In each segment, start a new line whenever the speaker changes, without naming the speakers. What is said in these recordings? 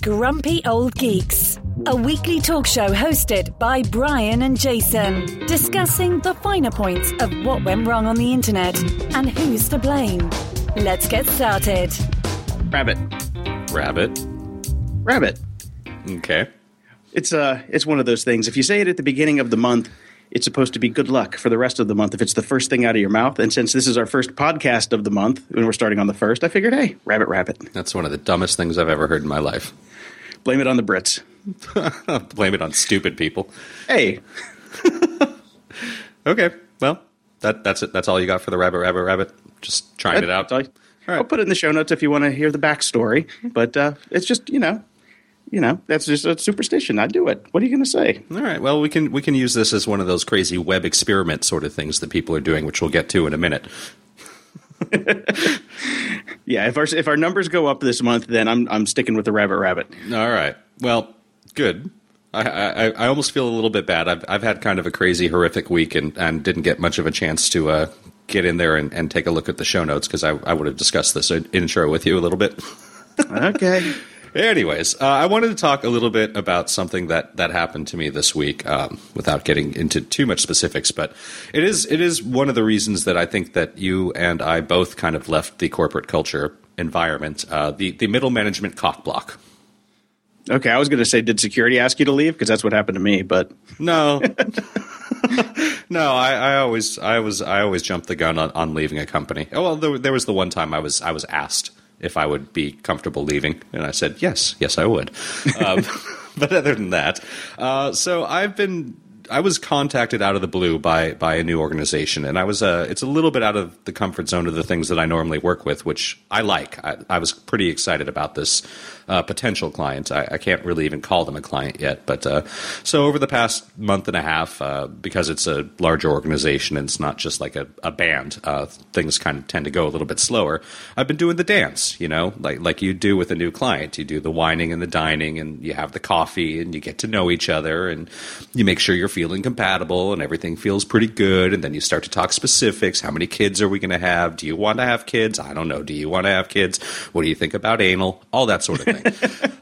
Grumpy Old Geeks, a weekly talk show hosted by Brian and Jason, discussing the finer points of what went wrong on the internet and who's to blame. Let's get started.
Rabbit.
Rabbit.
Rabbit.
Okay.
It's uh it's one of those things. If you say it at the beginning of the month, it's supposed to be good luck for the rest of the month if it's the first thing out of your mouth. And since this is our first podcast of the month and we're starting on the first, I figured, hey, rabbit rabbit.
That's one of the dumbest things I've ever heard in my life.
Blame it on the Brits.
Blame it on stupid people.
Hey.
Okay. Well, that that's it. That's all you got for the rabbit, rabbit, rabbit. Just trying it out.
All- I'll put it in the show notes if you want to hear the backstory. But uh, it's just, you know, you know, that's just a superstition. I do it. What are you going to say?
All right. Well, we can we can use this as one of those crazy web experiment sort of things that people are doing, which we'll get to in a minute.
Yeah, if our if our numbers go up this month, then I'm I'm sticking with the rabbit rabbit.
All right. Well, good. I, I, I almost feel a little bit bad. I've, I've had kind of a crazy, horrific week and, and didn't get much of a chance to uh, get in there and, and take a look at the show notes because I, I would have discussed this intro with you a little bit.
Okay.
Anyways, uh, I wanted to talk a little bit about something that, that happened to me this week, um, without getting into too much specifics. But it is it is one of the reasons that I think that you and I both kind of left the corporate culture environment, uh, the the middle management cock block.
Okay, I was going to say, did security ask you to leave? Because that's what happened to me. But
No, no, I, I always I was I always jumped the gun on, on leaving a company. Oh, well, there, there was the one time I was I was asked if I would be comfortable leaving, and I said yes, yes, I would. Um, but other than that, uh, so I've been. I was contacted out of the blue by by a new organization, and I was uh, it's a little bit out of the comfort zone of the things that I normally work with, which I like. I, I was pretty excited about this uh, potential client. I, I can't really even call them a client yet, but uh, so over the past month and a half, uh, because it's a larger organization and it's not just like a, a band, uh, things kind of tend to go a little bit slower. I've been doing the dance, you know, like like you do with a new client. You do the whining and the dining, and you have the coffee, and you get to know each other, and you make sure you're feeling compatible, and everything feels pretty good. And then you start to talk specifics. How many kids are we going to have? Do you want to have kids? I don't know. Do you want to have kids? What do you think about anal? All that sort of thing.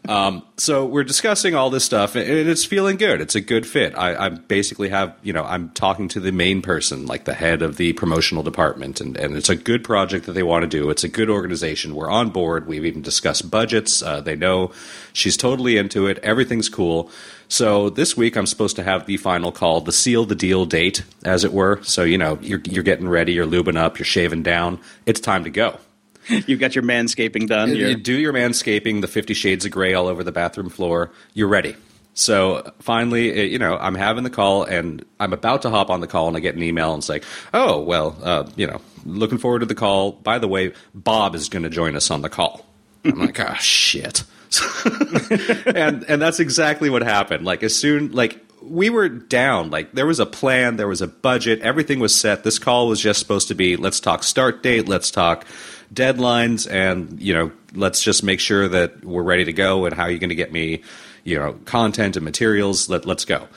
Um, so we're discussing all this stuff, and it's feeling good. It's a good fit. I, I basically have, you know, I'm talking to the main person, like the head of the promotional department, and, and it's a good project that they want to do. It's a good organization. We're on board. We've even discussed budgets. Uh, they know she's totally into it. Everything's cool. So this week I'm supposed to have the final call, the seal the deal date, as it were. So you know you're you're getting ready, you're lubing up, you're shaving down. It's time to go.
you've got your manscaping done.
You
You're-
do your manscaping, the Fifty Shades of Grey all over the bathroom floor. You're ready. So finally, uh, you know, I'm having the call, and I'm about to hop on the call, and I get an email, and it's like, "Oh, well, uh, you know, looking forward to the call. By the way, Bob is going to join us on the call." I'm like, "Oh shit," and and that's exactly what happened. Like as soon like we were down. Like there was a plan, there was a budget, everything was set. This call was just supposed to be let's talk start date, let's talk deadlines, and you know let's just make sure that we're ready to go. And how are you going to get me, you know, content and materials? Let let's go.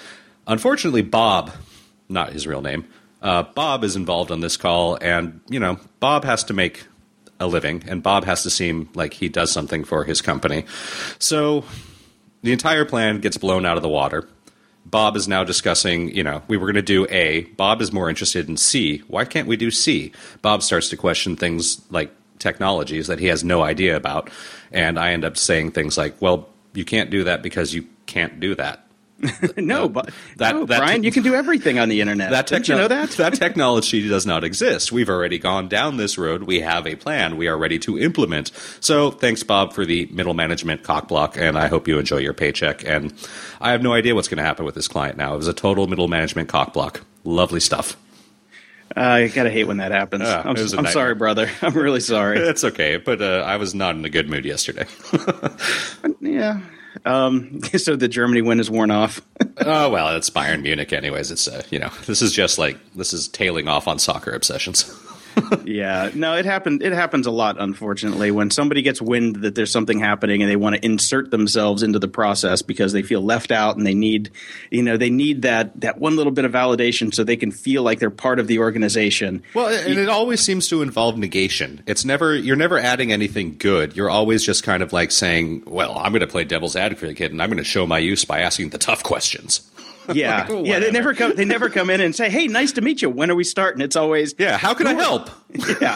Unfortunately, Bob, not his real name, uh, Bob is involved on this call, and you know Bob has to make a living, and Bob has to seem like he does something for his company. So the entire plan gets blown out of the water. Bob is now discussing, you know, we were going to do A. Bob is more interested in C. Why can't we do C? Bob starts to question things like technologies that he has no idea about. And I end up saying things like, well, you can't do that because you can't do that.
no, but
that-
no,
that-
Brian, you can do everything on the internet.
That
Didn't you know that?
that technology does not exist. We've already gone down this road. We have a plan. We are ready to implement. So thanks, Bob, for the middle management cock block, and I hope you enjoy your paycheck. And I have no idea what's going to happen with this client now. It was a total middle management cock block. Lovely stuff.
I gotta hate when that happens.
Yeah,
I'm,
it was a
I'm sorry, brother. I'm really sorry.
It's okay, but uh, I was not in a good mood yesterday.
yeah. Um, so the Germany win is worn off.
oh well, it's Bayern Munich, anyways. It's uh, you know this is just like this is tailing off on soccer obsessions.
yeah, no, it happened. It happens a lot, unfortunately, when somebody gets wind that there's something happening and they want to insert themselves into the process because they feel left out and they need, you know, they need that that one little bit of validation so they can feel like they're part of the organization.
Well, and it always seems to involve negation. It's never you're never adding anything good. You're always just kind of like saying, "Well, I'm going to play devil's advocate and I'm going to show my use by asking the tough questions."
Yeah,
Like,
yeah. They never come. They never come in and say, "Hey, nice to meet you. When are we starting?" It's always,
Yeah, how can I help?
yeah.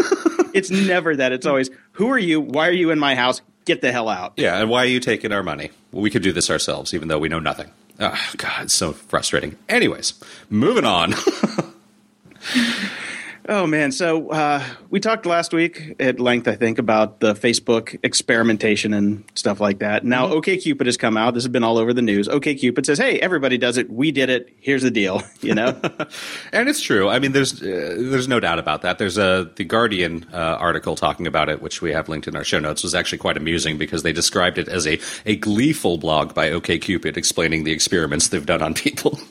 It's never that. It's always, "Who are you? Why are you in my house? Get the hell out."
Yeah, and why are you taking our money? Well, we could do this ourselves, even though we know nothing. Oh, God, it's so frustrating. Anyways, moving on.
Oh man, so uh, we talked last week at length, I think, about the Facebook experimentation and stuff like that. Now, OKCupid has come out. This has been all over the news. OKCupid says, "Hey, everybody does it. We did it. Here's the deal." You know,
and it's true. I mean, there's uh, there's no doubt about that. There's a the Guardian uh, article talking about it, which we have linked in our show notes. Was actually quite amusing because they described it as a a gleeful blog by OKCupid explaining the experiments they've done on people.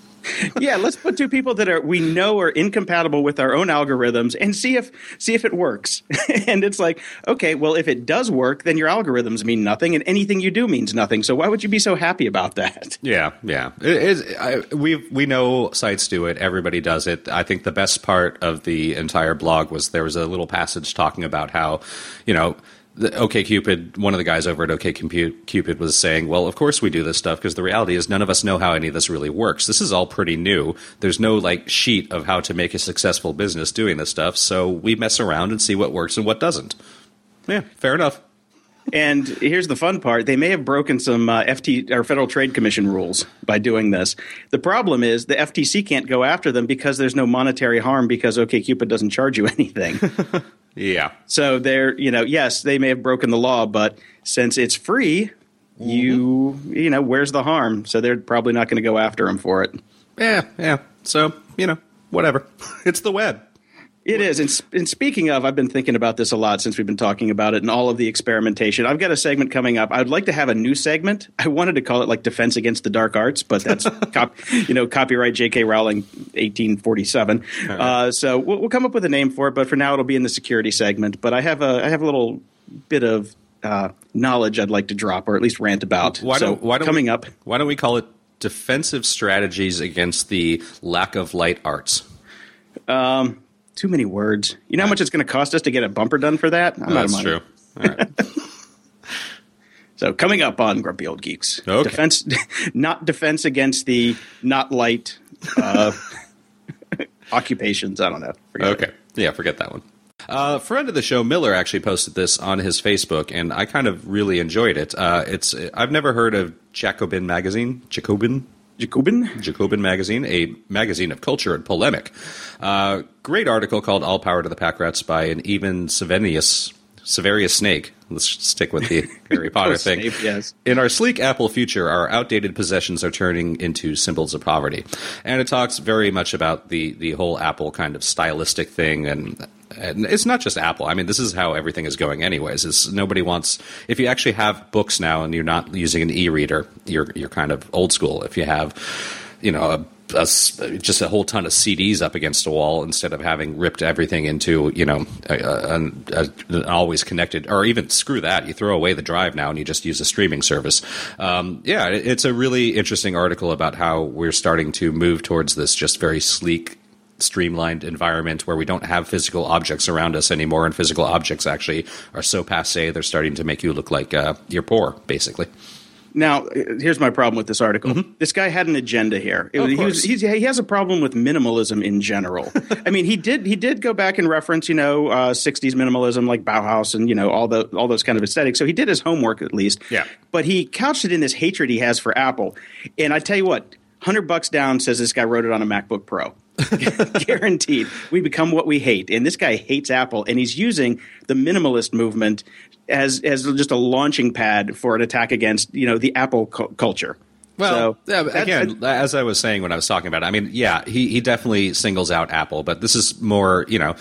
yeah. Let's put two people that are we know are incompatible with our own algorithms and see if see if it works. and it's like, okay, well, if it does work, then your algorithms mean nothing, and anything you do means nothing. So why would you be so happy about that?
Yeah, yeah. It we we know sites do it. Everybody does it. I think the best part of the entire blog was there was a little passage talking about how, you know. The Cupid. one of the guys over at OK Compute, Cupid was saying, "Well, of course we do this stuff because the reality is none of us know how any of this really works. This is all pretty new. There's no like sheet of how to make a successful business doing this stuff. So we mess around and see what works and what doesn't." Yeah, fair enough.
And here's the fun part: they may have broken some uh, FT or Federal Trade Commission rules by doing this. The problem is the FTC can't go after them because there's no monetary harm because OKCupid doesn't charge you anything.
Yeah,
so they're, you know, yes, they may have broken the law, but since it's free, you, you know, where's the harm? So they're probably not going to go after them for it.
yeah, yeah. So you know, whatever. It's the web.
It is. And, sp- and speaking of, I've been thinking about this a lot since we've been talking about it and all of the experimentation. I've got a segment coming up. I'd like to have a new segment. I wanted to call it like Defense Against the Dark Arts, but that's cop, you know copyright J.K. Rowling, 1847. Uh, so we'll, we'll come up with a name for it. But for now, it'll be in the security segment. But I have a I have a little bit of uh, knowledge I'd like to drop, or at least rant about.
Why
so
don't, why don't
coming
we,
up?
Why don't we call it defensive strategies against the lack of light arts?
Too many words. You know how much it's going to cost us to get a bumper done for that? I'm of
That's true. All right.
So coming up on Grumpy Old Geeks,
Okay.
defense, not defense against the not light uh, occupations. I don't know. Forget it.
okay. Yeah, forget that one. Uh, friend of the show, Miller, actually posted this on his Facebook, and I kind of really enjoyed it. Uh, it's I've never heard of Jacobin magazine. Jacobin.
Jacobin.
Jacobin magazine, a magazine of culture and polemic. Uh, great article called "All Power to the Pack Rats" by an even Severius Severius Snake. Let's stick with the Harry Potter thing.
Snape, yes.
In our sleek Apple future, our outdated possessions are turning into symbols of poverty, and it talks very much about the the whole Apple kind of stylistic thing and. It's not just Apple. I mean, this is how everything is going, anyways. Is nobody wants if you actually have books now and you're not using an e-reader, you're you're kind of old school. If you have, you know, a, a just a whole ton of CDs up against a wall instead of having ripped everything into you know a, an- always connected or even screw that you throw away the drive now and you just use a streaming service. Um, yeah, it- it's a really interesting article about how we're starting to move towards this just very sleek. Streamlined environment where we don't have physical objects around us anymore, and physical objects actually are so passe they're starting to make you look like uh, you're poor, basically.
Now, here's my problem with this article. This guy had an agenda here. It
Mm-hmm.
He, was, he's, he has a problem with minimalism in general. I mean, he did he did go back and reference, you know, uh, '60s minimalism like Bauhaus and you know all the all those kind of aesthetics. So he did his homework at least.
Yeah.
But he couched it in this hatred he has for Apple. And I tell you what, hundred bucks down says this guy wrote it on a MacBook Pro. Guaranteed. We become what we hate. And this guy hates Apple, and he's using the minimalist movement as as just a launching pad for an attack against you know the Apple cu- culture.
Well,
so,
yeah, again, as I was saying when I was talking about it, I mean, yeah, he, he definitely singles out Apple, but this is more, you know,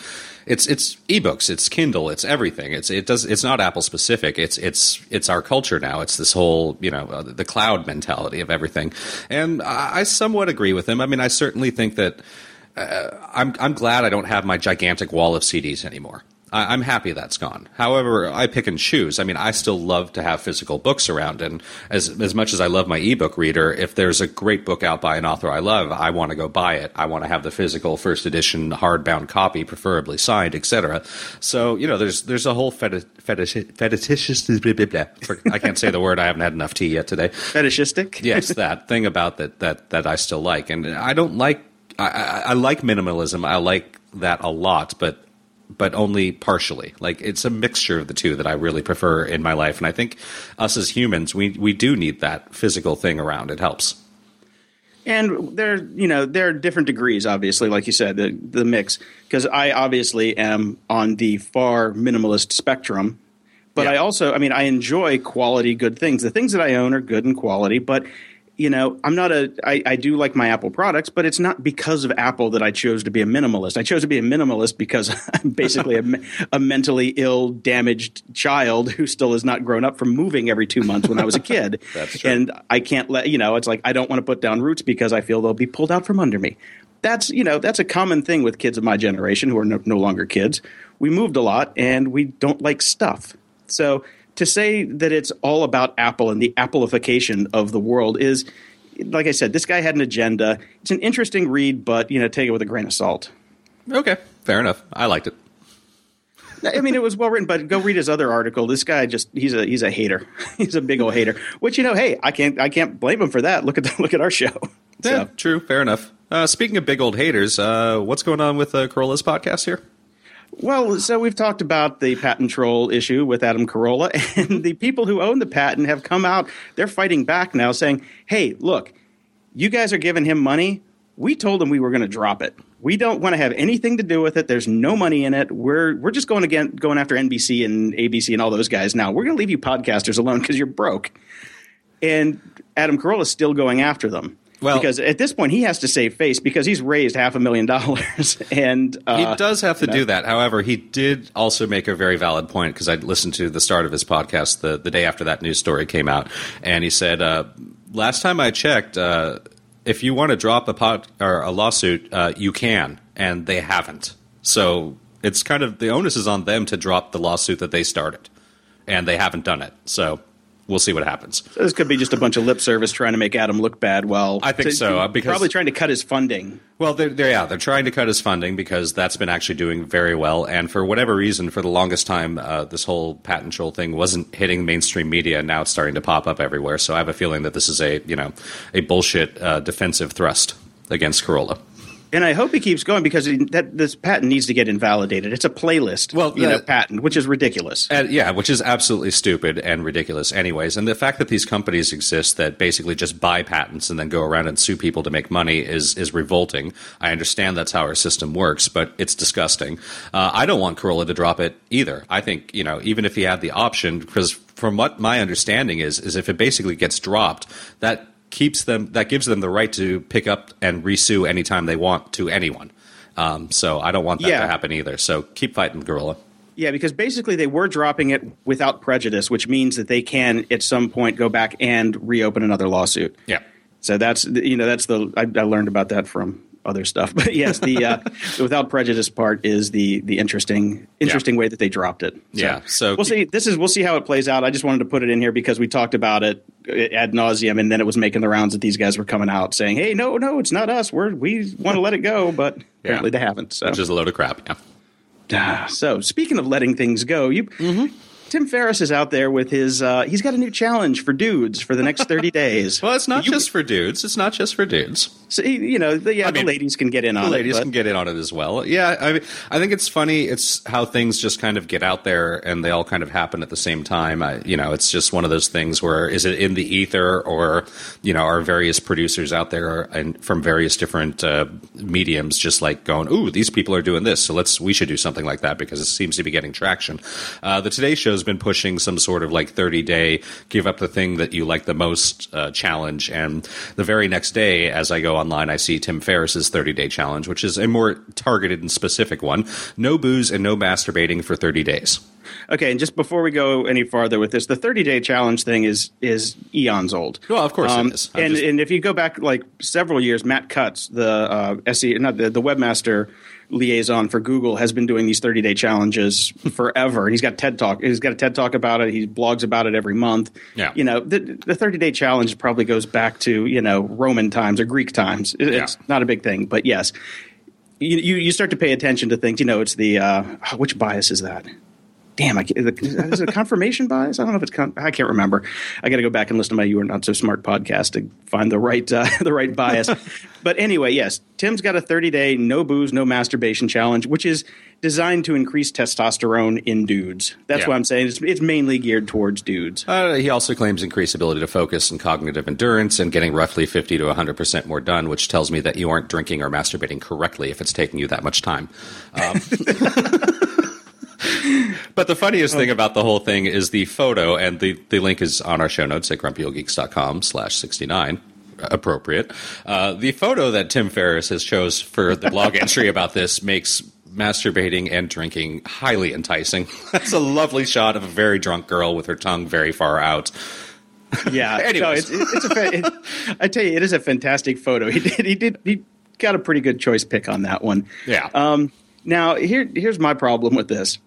it's it's ebooks, it's Kindle, it's everything. It's it does it's not Apple specific. It's it's it's our culture now. It's this whole you know uh, the cloud mentality of everything, and I, I somewhat agree with him. I mean, I certainly think that uh, I'm I'm glad I don't have my gigantic wall of CDs anymore. I, I'm happy that's gone. However, I pick and choose. I mean, I still love to have physical books around, and as as much as I love my ebook reader, if there's a great book out by an author I love, I want to go buy it. I want to have the physical first edition hardbound copy, preferably signed, etc. So you know, there's there's a whole fetish fetish fetishist. I can't say the word. I haven't had enough tea yet today.
Fetishistic.
yes, that thing about that that that I still like, and I don't like. I, I, I like minimalism. I like that a lot, but but only partially. Like it's a mixture of the two that I really prefer in my life, and I think us as humans, we we do need that physical thing around. It helps.
And there, you know, there are different degrees, obviously, like you said, the the mix. Because I obviously am on the far minimalist spectrum, but
Yeah.
I also, I mean, I enjoy quality, good things. The things that I own are good in quality, but you know, I'm not a. I, I do like my Apple products, but it's not because of Apple that I chose to be a minimalist. I chose to be a minimalist because I'm basically a, a mentally ill, damaged child who still has not grown up from moving every two months when I was a kid.
That's true.
And I can't let you know. It's like I don't want to put down roots because I feel they'll be pulled out from under me. That's you know that's a common thing with kids of my generation who are no, no longer kids. We moved a lot and we don't like stuff. So to say that it's all about Apple and the Appleification of the world is, like I said, this guy had an agenda. It's an interesting read, but you know take it with a grain of salt.
Okay, fair enough. I liked it.
I mean, it was well written, but go read his other article. This guy just he's a he's a hater. he's a big old hater. Which you know, hey, I can't I can't blame him for that. Look at the, look at our show.
Yeah,
So,
true. Fair enough. Uh, speaking of big old haters, uh, what's going on with uh, Carolla's podcast here?
Well, so we've talked about the patent troll issue with Adam Carolla, and the people who own the patent have come out. They're fighting back now, saying, "Hey, look, you guys are giving him money. We told him we were going to drop it. We don't want to have anything to do with it. There's no money in it. We're we're just going again going after NBC and ABC and all those guys now. We're going to leave you podcasters alone because you're broke." And Adam Carolla is still going after them.
Well-
because at this point he has to save face because he's raised half a million dollars, and uh,
He does have to do that. However, he did also make a very valid point because I listened to the start of his podcast the, the day after that news story came out, and he said, uh, "Last time I checked, uh, if you want to drop a pod or a lawsuit, uh, you can, and they haven't. So it's kind of the onus is on them to drop the lawsuit that they started, and they haven't done it. So." We'll see what happens.
This could be just a bunch of lip service trying to make Adam look bad. Well,
I think so, uh, because-
probably trying to cut his funding.
Well, they're, they're yeah, they're trying to cut his funding because that's been actually doing very well. And for whatever reason, for the longest time, uh, this whole patent troll thing wasn't hitting mainstream media. And now it's starting to pop up everywhere. So I have a feeling that this is a you know a bullshit uh, defensive thrust against Carolla.
And I hope he keeps going because that this patent needs to get invalidated. It's a playlist,
Well,
you know, patent, which is ridiculous.
And, yeah, which is absolutely stupid and ridiculous, anyways. And the fact that these companies exist that basically just buy patents and then go around and sue people to make money is is revolting. I understand that's how our system works, but it's disgusting. Uh, I don't want Carolla to drop it either. I think you know, even if he had the option, because from what my understanding is, is if it basically gets dropped, that keeps them that gives them the right to pick up and resue anytime they want to anyone. Um, so I don't want that
Yeah.
to happen either. So keep fighting, Gorilla.
Yeah, because basically they were dropping it without prejudice, which means that they can at some point go back and reopen another lawsuit.
Yeah.
So that's you know that's the I, I learned about that from other stuff, but yes, the uh, the without prejudice part is the the interesting interesting way that they dropped it.
Yeah, so
we'll see. This is we'll see how it plays out. I just wanted to put it in here because we talked about it ad nauseum, and then it was making the rounds that these guys were coming out saying, "Hey, no, no, it's not us. We're we want to let it go," but apparently they haven't. So
Which is a load of crap. Yeah.
Ah, so speaking of letting things go, you
Mm-hmm.
Tim Ferriss is out there with his. Uh, he's got a new challenge for dudes for the next thirty days.
Well, it's not
You-
just for dudes. It's not just for dudes.
So, you know, the, yeah,
I mean,
the ladies can get in on it.
The ladies
it. but-
can get in on it as well. Yeah, I mean, I think it's funny. It's how things just kind of get out there and they all kind of happen at the same time. I, you know, it's just one of those things where is it in the ether or you know are various producers out there and from various different uh, mediums just like going, ooh, these people are doing this, so let's we should do something like that because it seems to be getting traction. Uh, the Today Show has been pushing some sort of like 30 day give up the thing that you like the most uh, challenge, and the very next day, as I go online, I see Tim Ferriss's 30 day challenge, which is a more targeted and specific one: no booze and no masturbating for 30 days.
Okay, and just before we go any farther with this, the 30 day challenge thing is is eons old.
Well, of course it is. I'm
And
just-
and if you go back like several years, Matt Cutts, the uh, SE, not the, the webmaster liaison for Google, has been doing these 30 day challenges forever. And he's got TED talk. He's got a TED talk about it. He blogs about it every month.
Yeah.
You know, the the 30 day challenge probably goes back to you know Roman times or Greek times. It- It's not a big thing, but yes. You, you, you start to pay attention to things. You know, it's the uh, which bias is that? Damn, I is it a confirmation bias? I don't know if it's con- I can't remember. I got to go back and listen to my "You Are Not So Smart" podcast to find the right uh, the right bias. but anyway, yes, Tim's got a 30 day no booze, no masturbation challenge, which is designed to increase testosterone in dudes. That's
Yeah.
what I'm saying. It's, it's mainly geared towards dudes.
Uh, he also claims increased ability to focus and cognitive endurance and getting roughly 50 to 100% more done, which tells me that you aren't drinking or masturbating correctly if it's taking you that much time. Um, but the funniest thing about the whole thing is the photo, and the, the link is on our show notes at grumpyoldgeeks.com slash 69 appropriate. Uh, the photo that Tim Ferriss has chose for the blog entry about this makes masturbating and drinking highly enticing. That's a lovely shot of a very drunk girl with her tongue very far out.
Yeah. no, it's, it's a. Fa- it, I tell you, it is a fantastic photo. He did. He did. He got a pretty good choice pick on that one.
Yeah.
Um, now here, here's my problem with this.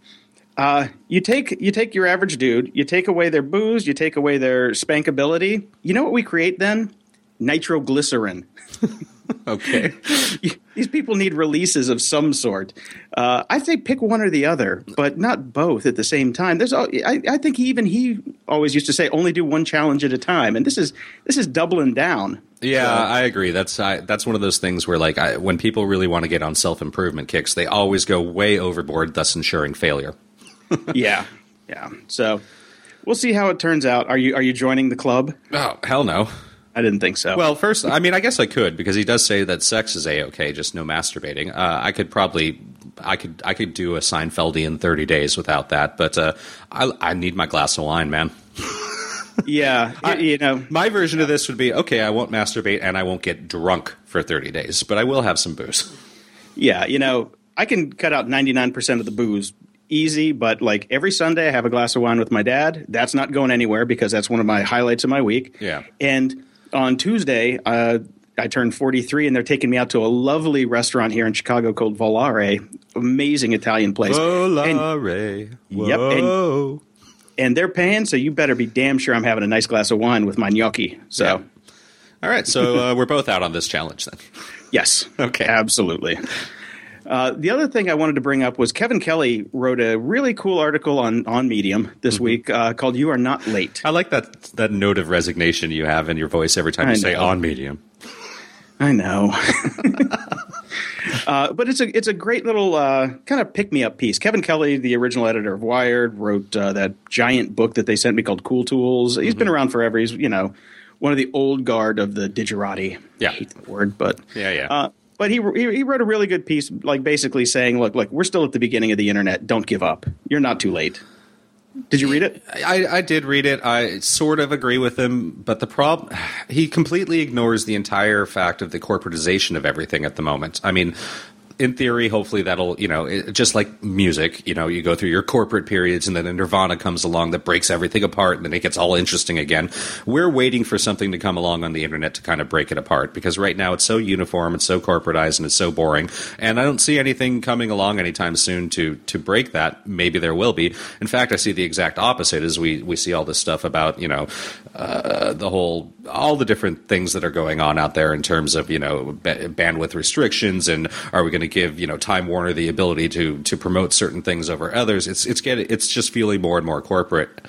Uh, you take you take your average dude, you take away their booze, you take away their spankability. You know what we create then? Nitroglycerin.
Okay.
These people need releases of some sort. Uh, I say pick one or the other, but not both at the same time. There's, I, I think even he always used to say only do one challenge at a time, and this is this is doubling down.
Yeah, I agree. That's I, that's one of those things where, like, I, when people really want to get on self improvement kicks, they always go way overboard, thus ensuring failure.
Yeah, yeah. So we'll see how it turns out. Are you are you joining the club?
Oh hell no!
I didn't think so.
Well, first, I mean, I guess I could because he does say that sex is a okay, just no masturbating. Uh, I could probably, I could, I could do a Seinfeldian thirty days without that, but uh, I, I need my glass of wine, man.
yeah, y- you know,
My version of this would be okay. I won't masturbate and I won't get drunk for thirty days, but I will have some booze.
yeah, you know, I can cut out ninety nine percent of the booze easy, but like every Sunday I have a glass of wine with my dad. That's not going anywhere because that's one of my highlights of my week.
Yeah.
and on Tuesday. Uh, I turned 43 and they're taking me out to a lovely restaurant here in Chicago called Volare. Amazing Italian place. And-
Volare.
Yep, and- and they're paying, so you better be damn sure I'm having a nice glass of wine with my gnocchi. So,
Yeah. All right, so uh, we're both out on this challenge then.
yes.
Okay.
Absolutely. Uh, the other thing I wanted to bring up was Kevin Kelly wrote a really cool article on, on Medium this week uh, called You Are Not Late.
I like that that note of resignation you have in your voice every time you
I
say on medium.
I know. uh, but it's a it's a great little uh, kind of pick me up piece. Kevin Kelly, the original editor of Wired, wrote uh, that giant book that they sent me called Cool Tools. He's
Mm-hmm.
been around forever. He's you know one of the old guard of the digerati.
Yeah.
I hate that word, but
Yeah, yeah.
But he, he he wrote a really good piece, like basically saying, look, look, we're still at the beginning of the internet. Don't give up. You're not too late. Did you read it?
I, I did read it. I sort of agree with him, but the problem he completely ignores the entire fact of the corporatization of everything at the moment. I mean, in theory, hopefully that'll you know it, just like music. You know, you go through your corporate periods, and then a Nirvana comes along that breaks everything apart, and then it gets all interesting again. We're waiting for something to come along on the internet to kind of break it apart because right now it's so uniform, it's so corporatized, and it's so boring. And I don't see anything coming along anytime soon to to break that. Maybe there will be. In fact, I see the exact opposite as we we see all this stuff about you know uh, the whole all the different things that are going on out there in terms of you know ba- bandwidth restrictions and are we going to give you know Time Warner the ability to to promote certain things over others? It's it's getting it's just feeling more and more corporate.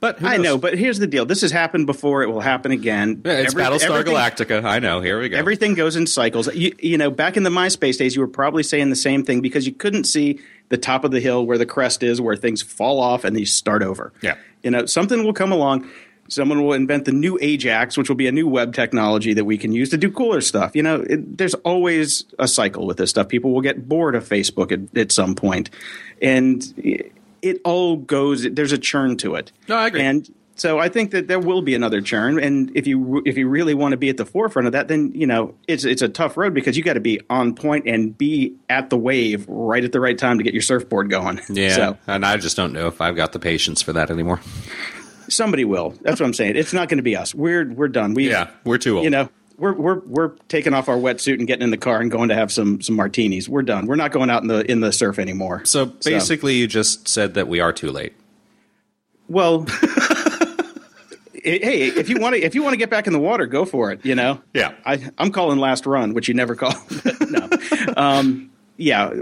But
I know, but here's the deal. This has happened before. It will happen again.
It's
Every-
Battlestar Galactica. I know. Here we go.
Everything goes in cycles. You, you know, back in the MySpace days, you were probably saying the same thing because you couldn't see the top of the hill where the crest is, where things fall off and they start over.
Yeah.
You know, something will come along. Someone will invent the new Ajax, which will be a new web technology that we can use to do cooler stuff. You know, it, there's always a cycle with this stuff. People will get bored of Facebook at, at some point, and it, it all goes. There's a churn to it.
No, I agree.
And So I think that there will be another churn, and if you if you really want to be at the forefront of that, then you know it's it's a tough road because you got to be on point and be at the wave right at the right time to get your surfboard going.
Yeah,
So
and I just don't know if I've got the patience for that anymore.
Somebody will. That's what I'm saying. It's not going to be us. We're we're done. We
Yeah, we're too old.
You know. We're, we're we're taking off our wetsuit and getting in the car and going to have some some martinis. We're done. We're not going out in the in the surf anymore.
So basically, you just said that we are too late.
Well, hey, if you want to, if you want to get back in the water, go for it. You know.
Yeah.
I, I'm calling last run, which you never call. no. Um, yeah,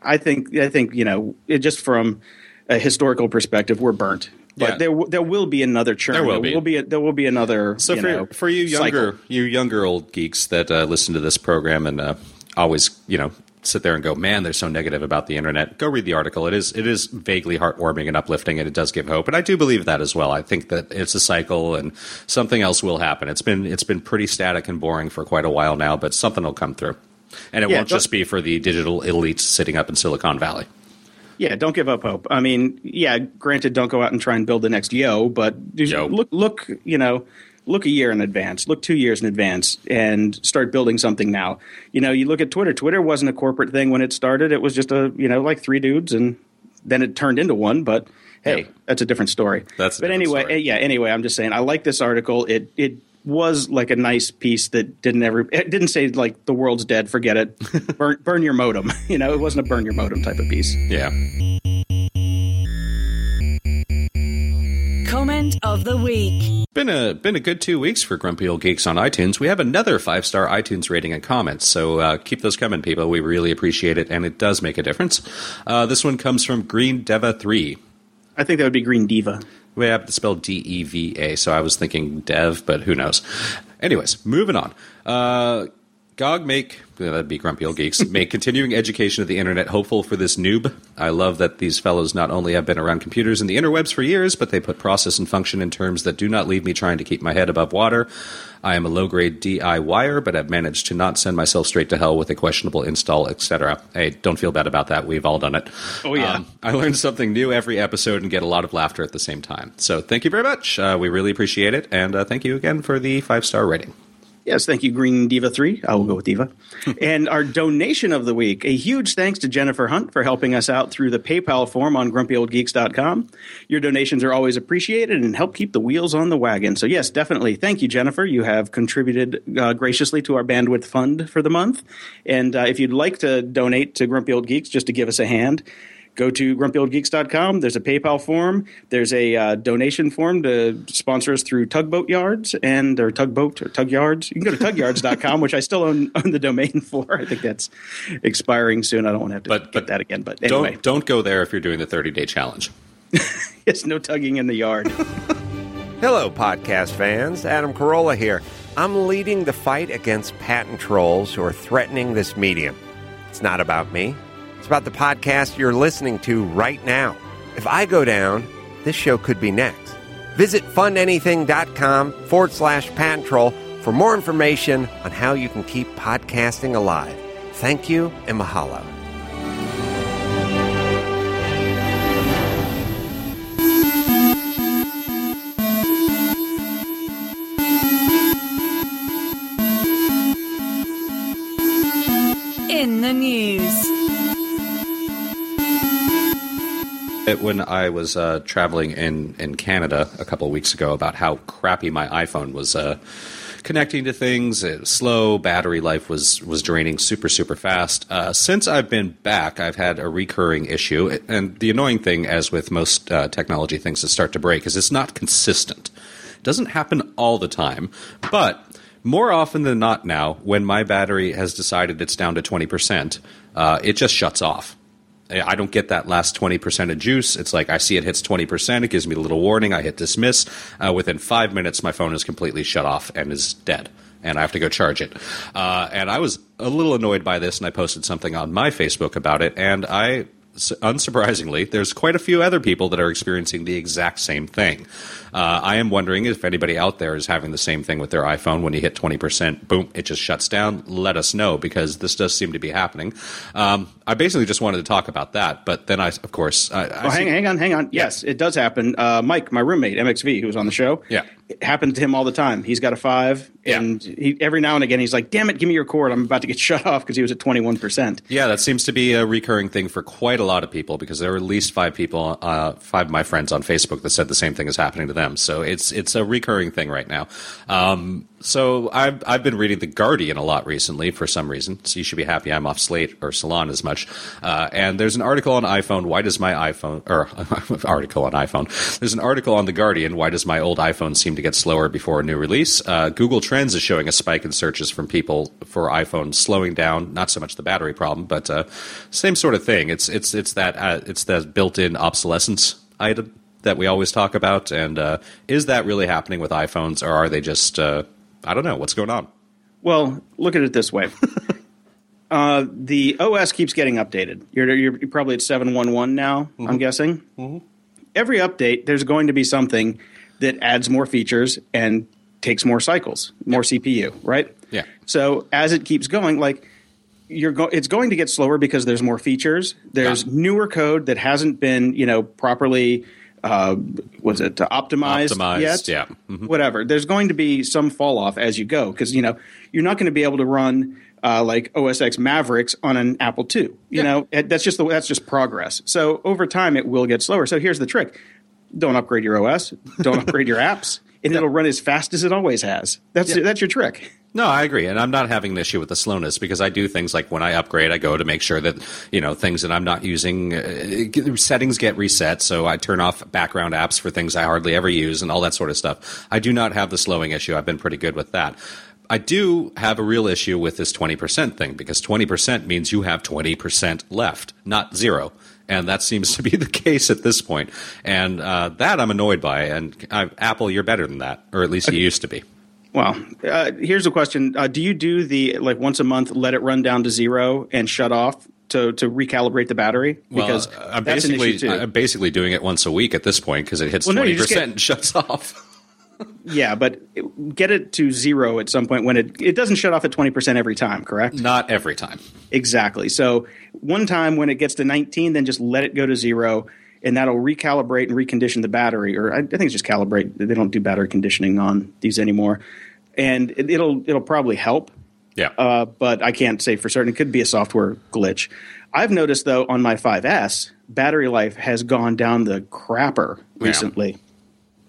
I think I think you know it, just from a historical perspective, we're burnt. But
Yeah.
there there will be another churn.
There will be.
be a, there will be another.
So
you
for
know,
for you younger
cycle.
you younger old geeks that uh, listen to this program and uh, always you know sit there and go, man, they're so negative about the internet. Go read the article. It is it is vaguely heartwarming and uplifting, and it does give hope. And I do believe that as well. I think that it's a cycle, and something else will happen. It's been it's been pretty static and boring for quite a while now, but something will come through. And it
Yeah,
won't just be for the digital elites sitting up in Silicon Valley.
Yeah, don't give up hope. I mean, yeah, granted, don't go out and try and build the next yo, but
Yo.
look, look, you know, look a year in advance, look two years in advance, and start building something now. You know, you look at Twitter. Twitter wasn't a corporate thing when it started. It was just a, you know, like three dudes, and then it turned into one. But hey,
Yeah.
that's a different story.
That's
but anyway,
story.
eh, yeah. Anyway, I'm just saying, I like this article. It it was like a nice piece that didn't ever it didn't say like the world's dead forget it burn burn your modem you know it wasn't a burn your modem type of piece
Yeah.
Comment of the week.
Been a been a good two weeks for Grumpy Old Geeks on iTunes. We have another five star iTunes rating and comments, so uh, keep those coming, people. We really appreciate it, and it does make a difference. Uh, this one comes from Green Deva three.
I think that would be Green Diva.
We have to spell D E V A, so I was thinking Dev, but who knows? Anyways, moving on. Uh, GOG make that'd be grumpy old geeks make continuing education of the internet hopeful for this noob. I love that these fellows not only have been around computers and the interwebs for years, but they put process and function in terms that do not leave me trying to keep my head above water. I am a low grade DIYer, but I've managed to not send myself straight to hell with a questionable install, etc. Hey, don't feel bad about that. We've all done it.
Oh, yeah.
Um, I learn something new every episode and get a lot of laughter at the same time. So thank you very much. Uh, we really appreciate it, and uh, thank you again for the five star rating.
Yes, thank you, Green Diva 3. I will go with Diva. and our donation of the week. A huge thanks to Jennifer Hunt for helping us out through the PayPal form on grumpyoldgeeks.com. Your donations are always appreciated and help keep the wheels on the wagon. So, yes, definitely. Thank you, Jennifer. You have contributed uh, graciously to our bandwidth fund for the month. And uh, if you'd like to donate to Grumpy Old Geeks just to give us a hand, go to grumpyoldgeeks.com. There's a PayPal form. There's a uh, donation form to sponsor us through Tugboat Yards and or Tugboat or Tug Yards. You can go to tugyards.com, which I still own, own the domain for. I think that's expiring soon. I don't want to have to
But-
get
but
that again. But anyway,
Don't don't go there if you're doing the 30 day challenge.
it's no tugging in the yard.
Hello, podcast fans. Adam Carolla here. I'm leading the fight against patent trolls who are threatening this medium. It's not about me, it's about the podcast you're listening to right now. If I go down, this show could be next. Visit fundanything.com forward slash patent for more information on how you can keep podcasting alive. Thank you and mahalo.
In the news.
When I was uh, traveling in, in Canada a couple of weeks ago about how crappy my iPhone was uh, connecting to things. It was slow, battery life was, was draining super, super fast. Uh, since I've been back, I've had a recurring issue. And the annoying thing, as with most uh, technology things that start to break, is it's not consistent. It doesn't happen all the time, but more often than not now, when my battery has decided it's down to 20%, uh, it just shuts off. I don't get that last 20% of juice. It's like I see it hits 20%. It gives me a little warning. I hit dismiss. Uh, within five minutes, my phone is completely shut off and is dead. And I have to go charge it. Uh, and I was a little annoyed by this, and I posted something on my Facebook about it. And I unsurprisingly, there's quite a few other people that are experiencing the exact same thing. Uh, I am wondering if anybody out there is having the same thing with their iPhone. When you hit 20%, boom, it just shuts down. Let us know because this does seem to be happening. Um, I basically just wanted to talk about that, but then I, of course, I, I
Oh,
see-
hang, hang on, hang on. Yes, it does happen. Uh, Mike, my roommate, MXV, who was on the show,
Yeah.
It happens to him all the time. He's got a five,
Yeah.
and he, every now and again he's like, "Damn it, give me your cord! I'm about to get shut off" because he was at 21 percent.
Yeah, that seems to be a recurring thing for quite a lot of people because there are at least five people, uh, five of my friends on Facebook that said the same thing is happening to them. So it's it's a recurring thing right now. Um, so I've I've been reading the Guardian a lot recently for some reason. So you should be happy I'm off Slate or Salon as much. Uh, and there's an article on iPhone. Why does my iPhone or article on iPhone? There's an article on the Guardian. Why does my old iPhone seem to get slower before a new release? Uh, Google Trends is showing a spike in searches from people for iPhone slowing down. Not so much the battery problem, but uh, same sort of thing. It's it's it's that uh, it's that built-in obsolescence item that we always talk about. And uh, is that really happening with iPhones, or are they just uh, I don't know what's going on?
Well, look at it this way. uh, the OS keeps getting updated. You're, you're probably at 7.11 now,
Mm-hmm.
I'm guessing. Every update, there's going to be something that adds more features and takes more cycles, more CPU, right?
Yeah.
So as it keeps going, like you're go- it's going to get slower because there's more features. There's
Yeah.
newer code that hasn't been, you know, properly uh, was it optimized,
Optimized,
yet?
yeah. Mhm.
Whatever. There's going to be some fall off as you go because you know you're not going to be able to run uh, like OS X Mavericks on an Apple II. You
Yeah.
know It- that's just the, that's just progress. So over time it will get slower. So here's the trick: don't upgrade your OS, don't upgrade your apps, and it'll run as fast as it always has. That's
Yeah.
that's your trick.
No, I agree, and I'm not having an issue with the slowness because I do things like when I upgrade, I go to make sure that you know things that I'm not using uh, settings get reset, so I turn off background apps for things I hardly ever use and all that sort of stuff. I do not have the slowing issue. I've been pretty good with that. I do have a real issue with this 20% thing because 20% means you have 20% left, not zero. And that seems to be the case at this point. And uh, that I'm annoyed by. And uh, Apple, you're better than that, or at least you used to be.
Well, uh, here's a question: uh, Do you do the like once a month, let it run down to zero and shut off to to recalibrate the battery? Because
well, I'm
that's an
basically
issue too.
I'm basically doing it once a week at this point because it hits
Well, no,
twenty
just get-
percent and shuts off.
Yeah, but it- get it to zero at some point when it it doesn't shut off at twenty percent every time. Correct?
Not every time.
Exactly. So one time when it gets to 19, then just let it go to zero, and that'll recalibrate and recondition the battery. Or I, I think it's just calibrate. They don't do battery conditioning on these anymore, and it, it'll it'll probably help.
Yeah.
Uh, but I can't say for certain. It could be a software glitch. I've noticed though on my 5S, battery life has gone down the crapper recently.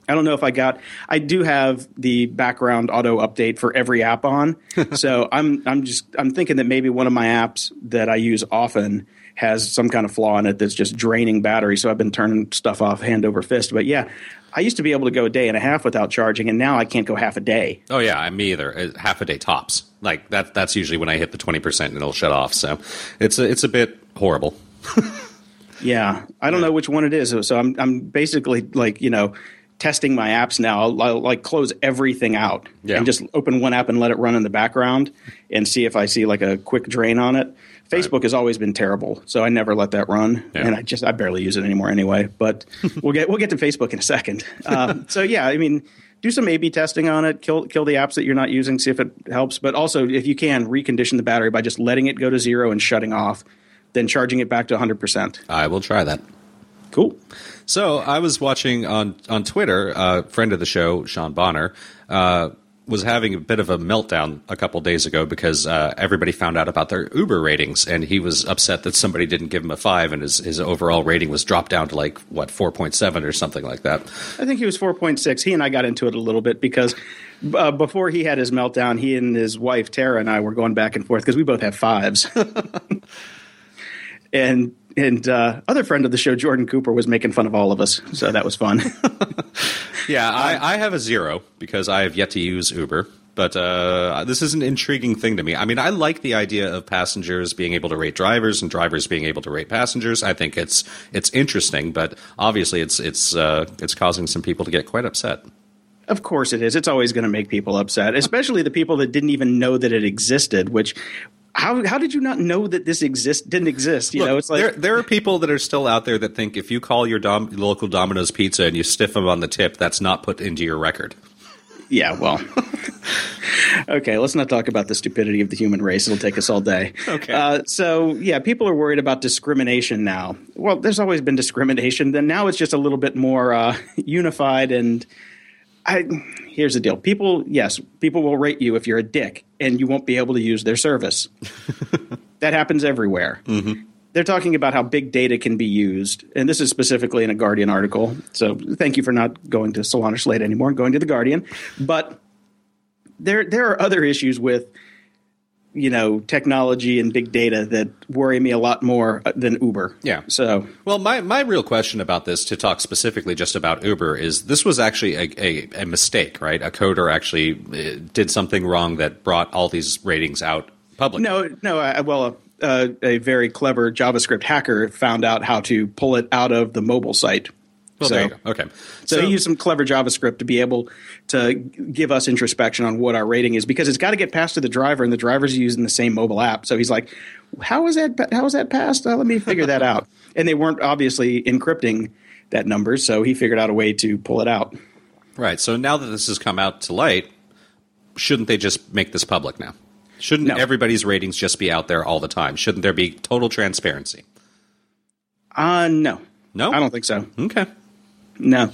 I don't know if I got. I do have the background auto update for every app on, so I'm I'm just I'm thinking that maybe one of my apps that I use often has some kind of flaw in it that's just draining battery. So I've been turning stuff off hand over fist. But yeah, I used to be able to go a day and a half without charging, and now I can't go half a day.
oh yeah, me either. Uh, Half a day tops. Like that. That's usually when I hit the twenty percent and it'll shut off. So it's a, it's a bit horrible.
Yeah, I don't know which one it is. So I'm I'm basically like you know testing my apps now. I'll, I'll like close everything out
Yeah.
and just open one app and let it run in the background and see if I see like a quick drain on it. Facebook has always been terrible, so I never let that run,
Yeah.
and I just I barely use it anymore anyway. But we'll get we'll get to Facebook in a second. Uh, so yeah, I mean, do some A/B testing on it. Kill kill the apps that you're not using, see if it helps. But also, if you can, recondition the battery by just letting it go to zero and shutting off, then charging it back to 100 percent.
I will try that.
Cool.
So I was watching on on Twitter. A uh, friend of the show, Sean Bonner, uh, was having a bit of a meltdown a couple days ago because uh, everybody found out about their Uber ratings, and he was upset that somebody didn't give him a five, and his his overall rating was dropped down to like what four point seven or something like that.
I think he was 4.6. He and I got into it a little bit because uh, before he had his meltdown, he and his wife Tara and I were going back and forth because we both have fives. and and uh, other friend of the show, Jordan Cooper, was making fun of all of us, so that was fun.
Yeah, I, I have a zero because I have yet to use Uber. But uh, this is an intriguing thing to me. I mean, I like the idea of passengers being able to rate drivers and drivers being able to rate passengers. I think it's it's interesting, but obviously it's it's uh, it's causing some people to get quite upset.
Of course it is. It's always going to make people upset, especially the people that didn't even know that it existed, which how how did you not know that this exist didn't exist? You
Look,
know, it's like
there, there are people that are still out there that think if you call your dom- local Domino's Pizza and you stiff them on the tip, that's not put into your record.
Yeah, well. okay, let's not talk about the stupidity of the human race. It'll take us all day.
Okay.
Uh, so, yeah, people are worried about discrimination now. Well, there's always been discrimination. Then now it's just a little bit more uh, unified. And I, here's the deal: people, yes, people will rate you if you're a dick, and you won't be able to use their service. that happens everywhere. Mm-hmm. They're talking about how big data can be used, and this is specifically in a Guardian article. So, thank you for not going to or Slate anymore, and going to the Guardian. But there, there are other issues with you know technology and big data that worry me a lot more than Uber.
Yeah.
So
Well, my, my real question about this, to talk specifically just about Uber, is this was actually a, a, a mistake, right? A coder actually uh, did something wrong that brought all these ratings out publicly.
no, no. I, well, uh, a very clever JavaScript hacker found out how to pull it out of the mobile site.
Well,
so,
there you go. Okay.
So, he used some clever JavaScript to be able to give us introspection on what our rating is because it's got to get passed to the driver, and the driver's using the same mobile app. So he's like, "How is that? How is that passed? Uh, let me figure that out." And they weren't obviously encrypting that number, so he figured out a way to pull it out.
Right. So now that this has come out to light, shouldn't they just make this public now? Shouldn't
No.
everybody's ratings just be out there all the time? Shouldn't there be total transparency?
Uh no,
No?
I don't think so.
Okay.
No,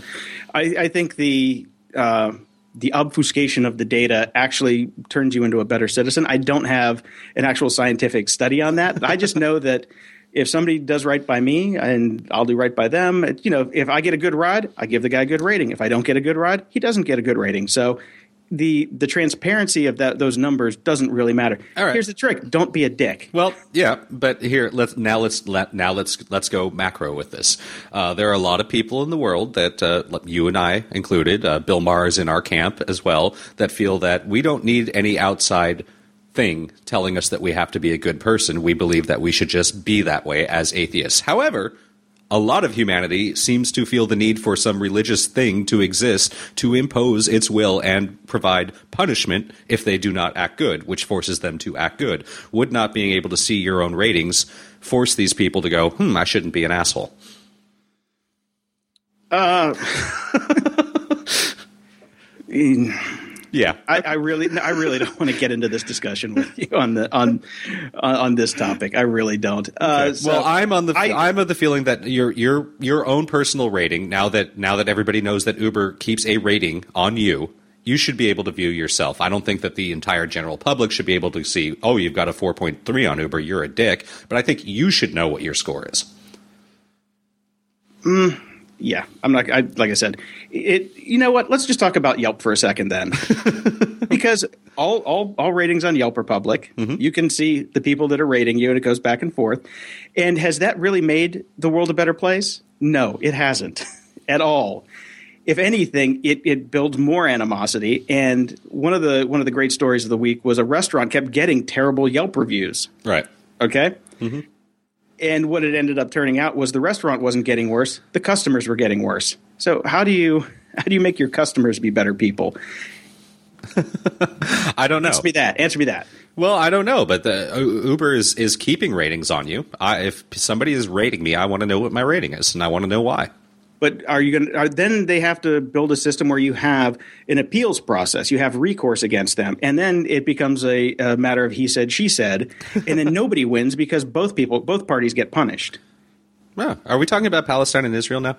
I, I think the uh, the obfuscation of the data actually turns you into a better citizen. I don't have an actual scientific study on that. I just know that if somebody does right by me and I'll do right by them, you know, if I get a good ride, I give the guy a good rating. If I don't get a good ride, he doesn't get a good rating. So the the transparency of that those numbers doesn't really matter.
All right.
Here's the trick: don't be a dick.
Well, yeah, but here let's now let's let now let's let's go macro with this. Uh, there are a lot of people in the world that uh, you and I included, uh, Bill Maher is in our camp as well, that feel that we don't need any outside thing telling us that we have to be a good person. We believe that we should just be that way as atheists. However. A lot of humanity seems to feel the need for some religious thing to exist to impose its will and provide punishment if they do not act good, which forces them to act good. Would not being able to see your own ratings force these people to go, hmm, I shouldn't be an asshole? Yeah.
I, I really, I really don't want to get into this discussion with you on the on on, on this topic. I really don't. Uh, so
well, I'm on the
I-
am of the feeling that your your your own personal rating now that now that everybody knows that Uber keeps a rating on you, you should be able to view yourself. I don't think that the entire general public should be able to see, oh, you've got a 4.3 on Uber, you're a dick. But I think you should know what your score is.
Yeah, I'm not. I, like I said, it. You know what? Let's just talk about Yelp for a second then, because all all all ratings on Yelp are public. Mm-hmm. You can see the people that are rating you, and it goes back and forth. And has that really made the world a better place? No, it hasn't at all. If anything, it, it builds more animosity. And one of the one of the great stories of the week was a restaurant kept getting terrible Yelp reviews.
Right.
Okay. Mm-hmm. And what it ended up turning out was the restaurant wasn't getting worse; the customers were getting worse. So how do you how do you make your customers be better people?
I don't know.
Answer me that. Answer me that.
Well, I don't know, but the U- Uber is is keeping ratings on you. I, if somebody is rating me, I want to know what my rating is, and I want to know why.
But are you going to? Then they have to build a system where you have an appeals process. You have recourse against them, and then it becomes a, a matter of he said, she said, and then nobody wins because both people, both parties get punished.
Oh, are we talking about Palestine and Israel now?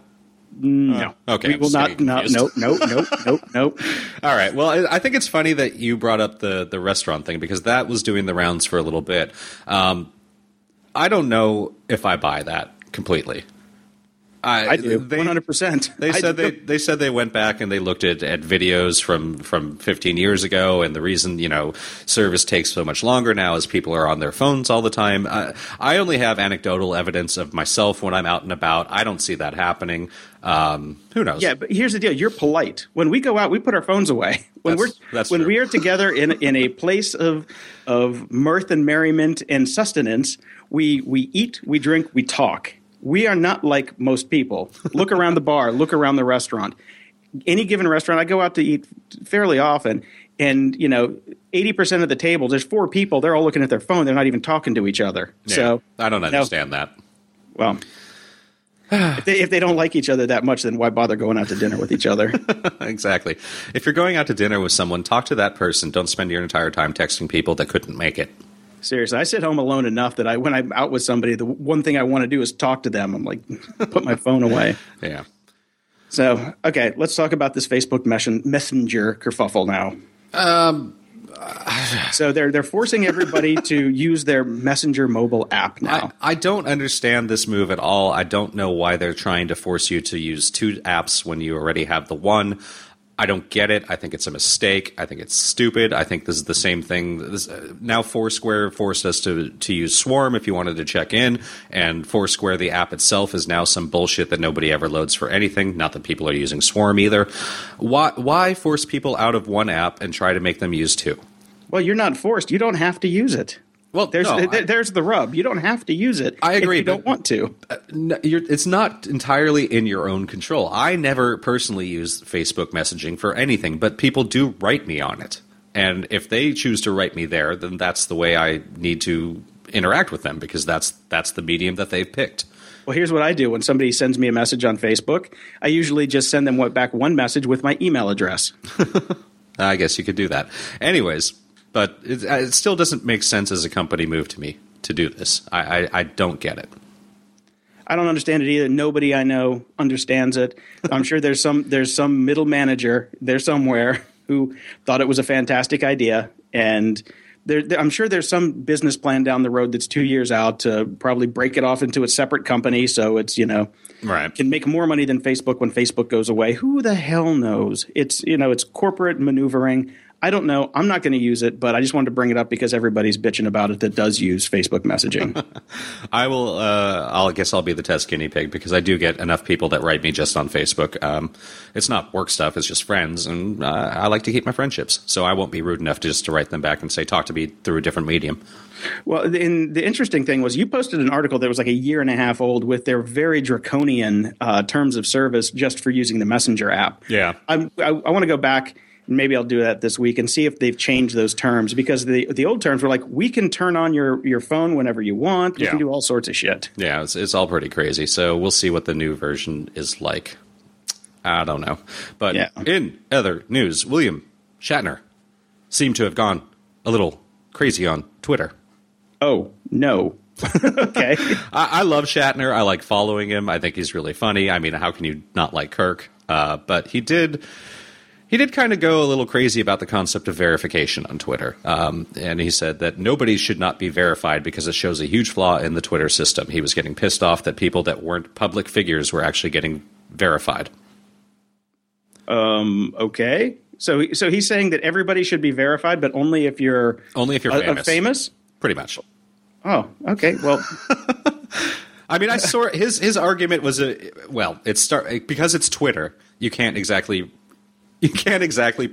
No.
okay,
We will not. No. No. No. No. No. No.
All right. Well, I I think it's funny that you brought up the the restaurant thing because that was doing the rounds for a little bit. Um, I don't know if I buy that completely.
I do. One hundred percent.
they said they, they said they went back and they looked at, at videos from, from 15 years ago, and the reason you know service takes so much longer now is people are on their phones all the time. Uh, I only have anecdotal evidence of myself when I'm out and about. I don't see that happening. Um, who knows?
Yeah, but here's the deal: you're polite. When we go out, we put our phones away. When
That's-
we're
that's
when
true.
we are together in in a place of of mirth and merriment and sustenance, we we eat, we drink, we talk. We are not like most people. Look around the bar. Look around the restaurant. Any given restaurant, I go out to eat fairly often, and you know, eighty percent of the table, there's four people. They're all looking at their phone. They're not even talking to each other.
Yeah,
So
I don't
no.
understand that.
Well, if they if they don't like each other that much, then why bother going out to dinner with each other?
exactly. If you're going out to dinner with someone, talk to that person. Don't spend your entire time texting people that couldn't make it.
Seriously, I sit home alone enough that I when I'm out with somebody, the one thing I want to do is talk to them. I'm like, put my phone away.
Yeah.
So, okay, let's talk about this Facebook Messenger kerfuffle now. Um, so they're they're forcing everybody to use their Messenger mobile app now.
I, I don't understand this move at all. I don't know why they're trying to force you to use two apps when you already have the one. I don't get it. I think it's a mistake. I think it's stupid. I think this is the same thing. This, uh, now Foursquare forced us to to use Swarm if you wanted to check in, and Foursquare the app itself is now some bullshit that nobody ever loads for anything. Not that people are using Swarm either. Why why force people out of one app and try to make them use two?
well, you're not forced. You don't have to use it.
Well,
There's
no,
th-
I-
there's the rub. You don't have to use it.
I agree,
If you don't want to.
Uh, you're, it's not entirely in your own control. I never personally use Facebook messaging for anything, but people do write me on it. And if they choose to write me there, then that's the way I need to interact with them because that's that's the medium that they've picked.
Well, here's what I do when somebody sends me a message on Facebook. I usually just send them what- back one message with my email address.
I guess you could do that. Anyways, but it, uh, it still doesn't make sense as a company move to me to do this. I, I, I don't get it.
I don't understand it either. Nobody I know understands it. I'm sure there's some there's some middle manager there somewhere who thought it was a fantastic idea, and there, there- I'm sure there's some business plan down the road that's two years out to probably break it off into a separate company, so it's you know
Right.
can make more money than Facebook when Facebook goes away. Who the hell knows? It's you know it's corporate maneuvering. I don't know. I'm not going to use it, but I just wanted to bring it up because everybody's bitching about it that does use Facebook messaging.
I will. Uh, I'll I guess I'll be the test guinea pig because I do get enough people that write me just on Facebook. Um, it's not work stuff; it's just friends, and uh, I like to keep my friendships. So I won't be rude enough to just to write them back and say, "Talk to me through a different medium."
Well, the, and the interesting thing was you posted an article that was like a year and a half old with their very draconian uh, terms of service just for using the Messenger app.
Yeah.
I'm, I, I want to go back maybe I'll do that this week and see if they've changed those terms because the the old terms were like we can turn on your your phone whenever you want. We
Yeah.
can do all sorts of shit.
Yeah, it's, it's all pretty crazy. So we'll see what the new version is like. I don't know. But
Yeah.
in other news, William Shatner seemed to have gone a little crazy on Twitter.
Oh no. okay.
I, I love Shatner. I like following him. I think he's really funny. I mean, how can you not like Kirk? Uh, but he did. He did kind of go a little crazy about the concept of verification on Twitter. Um, and he said that nobody should not be verified because it shows a huge flaw in the Twitter system. He was getting pissed off that people that weren't public figures were actually getting verified.
Um. Okay. So so he's saying that everybody should be verified, but only if you're
Only if you're
a- a
famous.
famous.
Pretty much.
Oh. Okay. Well.
I mean, I saw his his argument was a well, it's start because it's Twitter. You can't exactly you can't exactly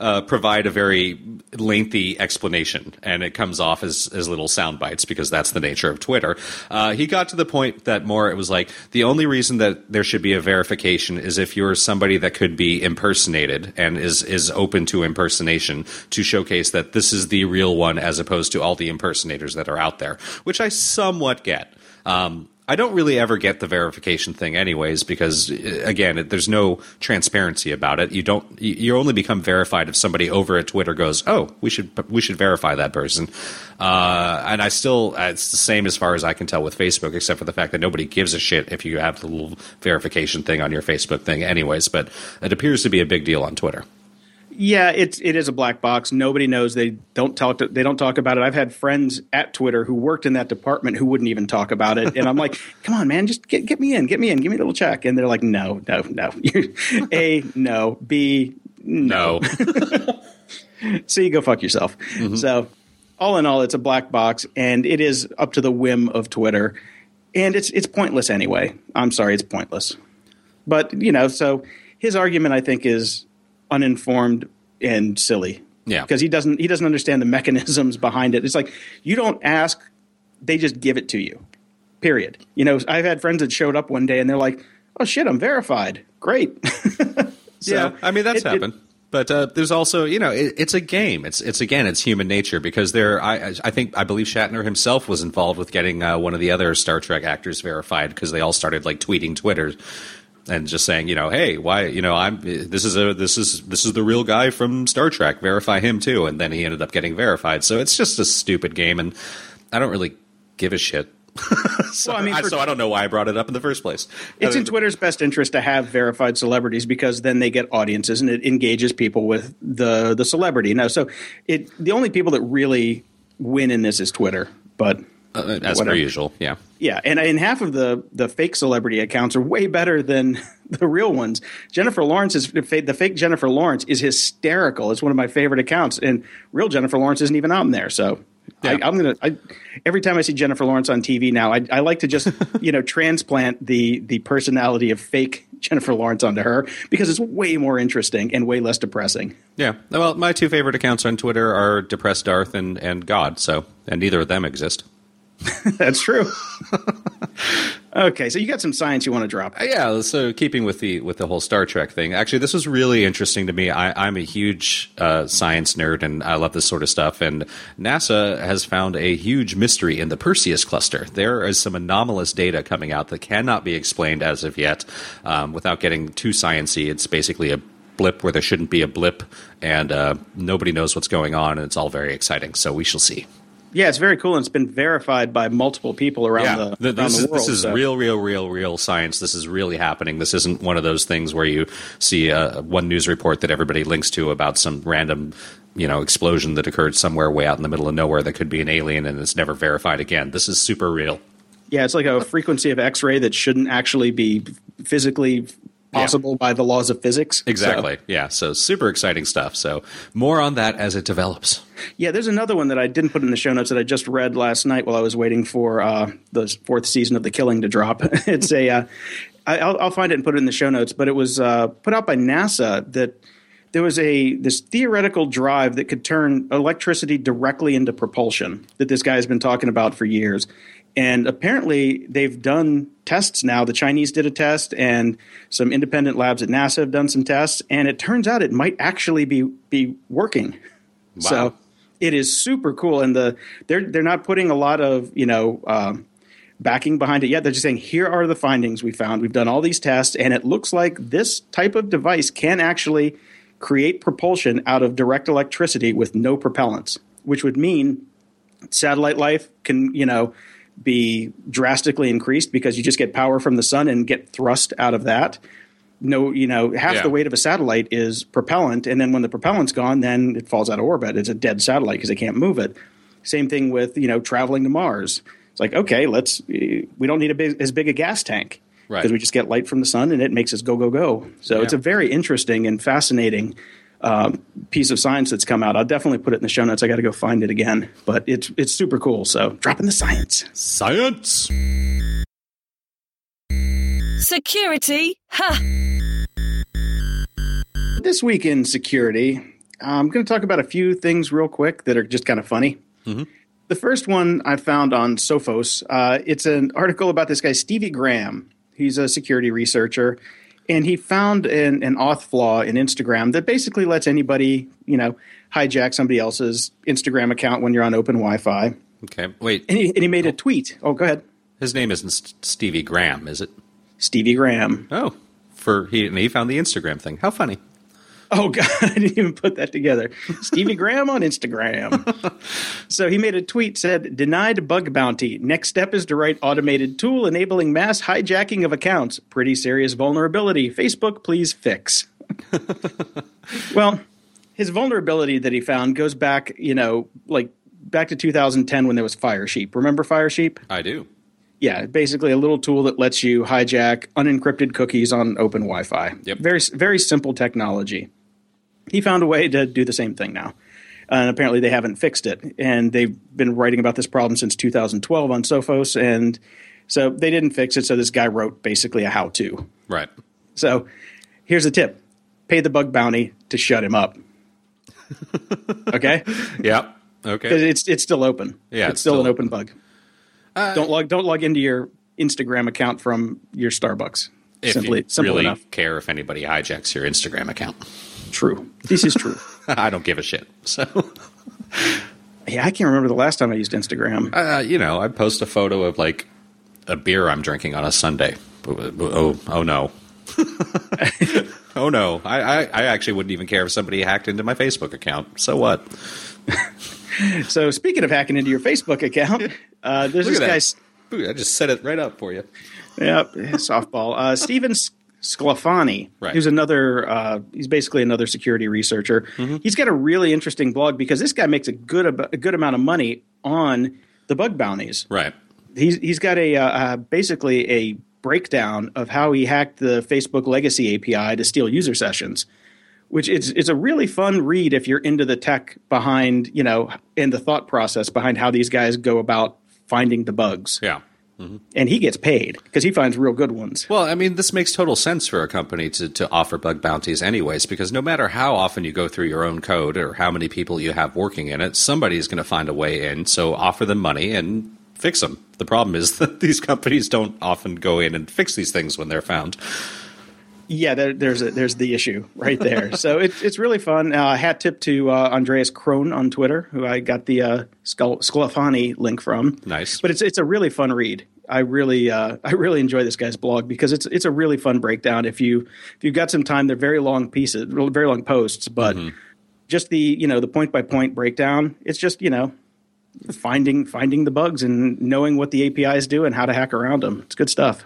uh, provide a very lengthy explanation, and it comes off as as little sound bites because that's the nature of Twitter. Uh, he got to the point that more it was like the only reason that there should be a verification is if you're somebody that could be impersonated and is is open to impersonation to showcase that this is the real one as opposed to all the impersonators that are out there, which I somewhat get. Um, I don't really ever get the verification thing, anyways, because uh, again, it, there's no transparency about it. You don't. You only become verified if somebody over at Twitter goes, "Oh, we should we should verify that person." Uh, and I still, uh, it's the same as far as I can tell with Facebook, except for the fact that nobody gives a shit if you have the little verification thing on your Facebook thing, anyways. But it appears to be a big deal on Twitter.
Yeah, it's it is a black box. Nobody knows. They don't talk. To, they don't talk about it. I've had friends at Twitter who worked in that department who wouldn't even talk about it. And I'm like, "Come on, man, just get get me in, get me in, give me a little check." And they're like, "No, no, no. a no. B no.
No,
C go fuck yourself." Mm-hmm. So, all in all, it's a black box, and it is up to the whim of Twitter, and it's it's pointless anyway. I'm sorry, it's pointless. But you know, so his argument, I think, is uninformed and silly.
Yeah.
because he doesn't he doesn't understand the mechanisms behind it. It's like you don't ask; they just give it to you. Period. You know, I've had friends that showed up one day and they're like, "Oh shit, I'm verified. Great." So
yeah, I mean that's
it- it-
happened. But uh, there's also, you know, it, it's a game. It's it's again, it's human nature because there. I I think I believe Shatner himself was involved with getting uh, one of the other Star Trek actors verified because they all started like tweeting Twitter and just saying, you know, hey, why, you know, I'm this is a this is this is the real guy from Star Trek. Verify him too, and then he ended up getting verified. So it's just a stupid game, and I don't really give a shit. so,
Well, I mean,
I, so I don't know why I brought it up in the first place.
It's
Uh,
in Twitter's best interest to have verified celebrities because then they get audiences and it engages people with the the celebrity. Now, so it the only people that really win in this is Twitter, but
uh, as
whatever.
per usual. Yeah.
yeah, and and half of the the fake celebrity accounts are way better than the real ones. Jennifer Lawrence is the fake- Jennifer Lawrence is hysterical. It's one of my favorite accounts, and real Jennifer Lawrence isn't even on there. So. I,
Yeah.
I'm gonna. I, every time I see Jennifer Lawrence on TV now, I, I like to just you know transplant the the personality of fake Jennifer Lawrence onto her because it's way more interesting and way less depressing.
Yeah. Well, my two favorite accounts on Twitter are Depressed Darth and, and God. So, and neither of them exist.
That's true. okay, so you got some science you want to drop?
Uh, Yeah, so keeping with the with the whole Star Trek thing, actually, this was really interesting to me. I, I'm a huge uh, science nerd, and I love this sort of stuff. And NASA has found a huge mystery in the Perseus cluster. There is some anomalous data coming out that cannot be explained as of yet, um, without getting too sciency. It's basically a blip where there shouldn't be a blip, and uh, nobody knows what's going on, and it's all very exciting. So we shall see.
Yeah, it's very cool, and it's been verified by multiple people around the,
Th-
around
this,
the
is,
world.
this is
so-
real, real, real, real science. This is really happening. This isn't one of those things where you see uh, one news report that everybody links to about some random, you know, explosion that occurred somewhere way out in the middle of nowhere that could be an alien and it's never verified again. This is super real.
Yeah, it's like a frequency of X-ray that shouldn't actually be physically possible by the laws of physics.
Exactly.
So-
Yeah. So super exciting stuff. So more on that as it develops.
yeah, there's another one that I didn't put in the show notes that I just read last night while I was waiting for uh, the fourth season of The Killing to drop. it's a, uh, I'll, I'll find it and put it in the show notes, but it was uh, put out by NASA that there was a this theoretical drive that could turn electricity directly into propulsion that this guy has been talking about for years. And apparently, they've done tests now. The Chinese did a test, and some independent labs at NASA have done some tests. And it turns out it might actually be be working. So it is super cool, and the they're they're not putting a lot of you know um, backing behind it yet. They're just saying here are the findings we found. We've done all these tests, and it looks like this type of device can actually create propulsion out of direct electricity with no propellants, which would mean satellite life can you know be drastically increased because you just get power from the sun and get thrust out of that. No you know half
Yeah.
the weight of a satellite is propellant and then when the propellant's gone then it falls out of orbit. It's a dead satellite because they can't move it. Same thing with you know traveling to mars. It's like okay let's we don't need a big, as big a gas tank
Right.
because we just get light from the sun and it makes us go go go. So it's a very interesting and fascinating um, piece of science that's come out i'll definitely put it in the show notes i got to go find it again but it's it's super cool so dropping the science
Science.
Security? Ha!
This week in security, I'm going to talk about a few things real quick that are just kind of funny. The first one I found on Sophos. Uh, it's an article about this guy, Stevie Graham. He's a security researcher, and he found an, an auth flaw in Instagram that basically lets anybody, you know, hijack somebody else's Instagram account when you're on open Wi-Fi.
Okay. Wait.
And he, and he made a tweet. Oh, go ahead,
His name isn't Stevie Graham, is it?
Stevie Graham.
Oh, for he and he found the Instagram thing. How funny.
Oh God, I didn't even put that together. Stevie Graham on Instagram. so he made a tweet said, "Denied bug bounty. Next step is to write automated tool enabling mass hijacking of accounts. Pretty serious vulnerability. Facebook, please fix." well, his vulnerability that he found goes back, you know, like back to 2010 when there was Firesheep. Remember Firesheep?
I do.
Yeah, basically a little tool that lets you hijack unencrypted cookies on open Wi-Fi.
Yep.
Very very simple technology. He found a way to do the same thing now. And apparently they haven't fixed it. And they've been writing about this problem since 2012 on Sophos and so they didn't fix it so this guy wrote basically a how to.
Right.
So here's a tip. Pay the bug bounty to shut him up. okay?
Yep.
Because
Okay.
it's it's still open.
Yeah,
it's,
it's
still,
still
an open bug. Uh, don't log don't log into your Instagram account from your Starbucks.
If
simply
you really
enough.
care if anybody hijacks your Instagram account.
True. This is true.
I don't give a shit. So,
yeah, I can't remember the last time I used Instagram.
uh, you know, I post a photo of like a beer I'm drinking on a Sunday. Oh, oh no. oh no. I, I, I actually wouldn't even care if somebody hacked into my Facebook account. So what?
So speaking of hacking into your Facebook account, uh, there's
Look
this guy.
I just set it right up for you.
Yep, softball. Uh, Steven Sclafani,
Right.
who's another. Uh, he's basically another security researcher. He's got a really interesting blog because this guy makes a good ab- a good amount of money on the bug bounties.
Right.
He's he's got a uh, uh, basically a breakdown of how he hacked the Facebook legacy API to steal user sessions. Which is it's a really fun read if you're into the tech behind you know and the thought process behind how these guys go about finding the bugs.
Yeah.
And he gets paid because he finds real good ones.
Well, I mean, this makes total sense for a company to, to offer bug bounties, anyways, because no matter how often you go through your own code or how many people you have working in it, somebody's going to find a way in. So offer them money and fix them. The problem is that these companies don't often go in and fix these things when they're found.
Yeah, there, there's a, there's the issue right there. so it's it's really fun. Uh, hat tip to uh, Andreas Krohn on Twitter, who I got the uh, Scl- Sclafani link from.
Nice.
but it's it's a really fun read. I really uh, I really enjoy this guy's blog because it's it's a really fun breakdown. If you if you've got some time, they're very long pieces, very long posts, but just the you know the point by point breakdown. It's just you know finding finding the bugs and knowing what the APIs do and how to hack around them. It's good stuff.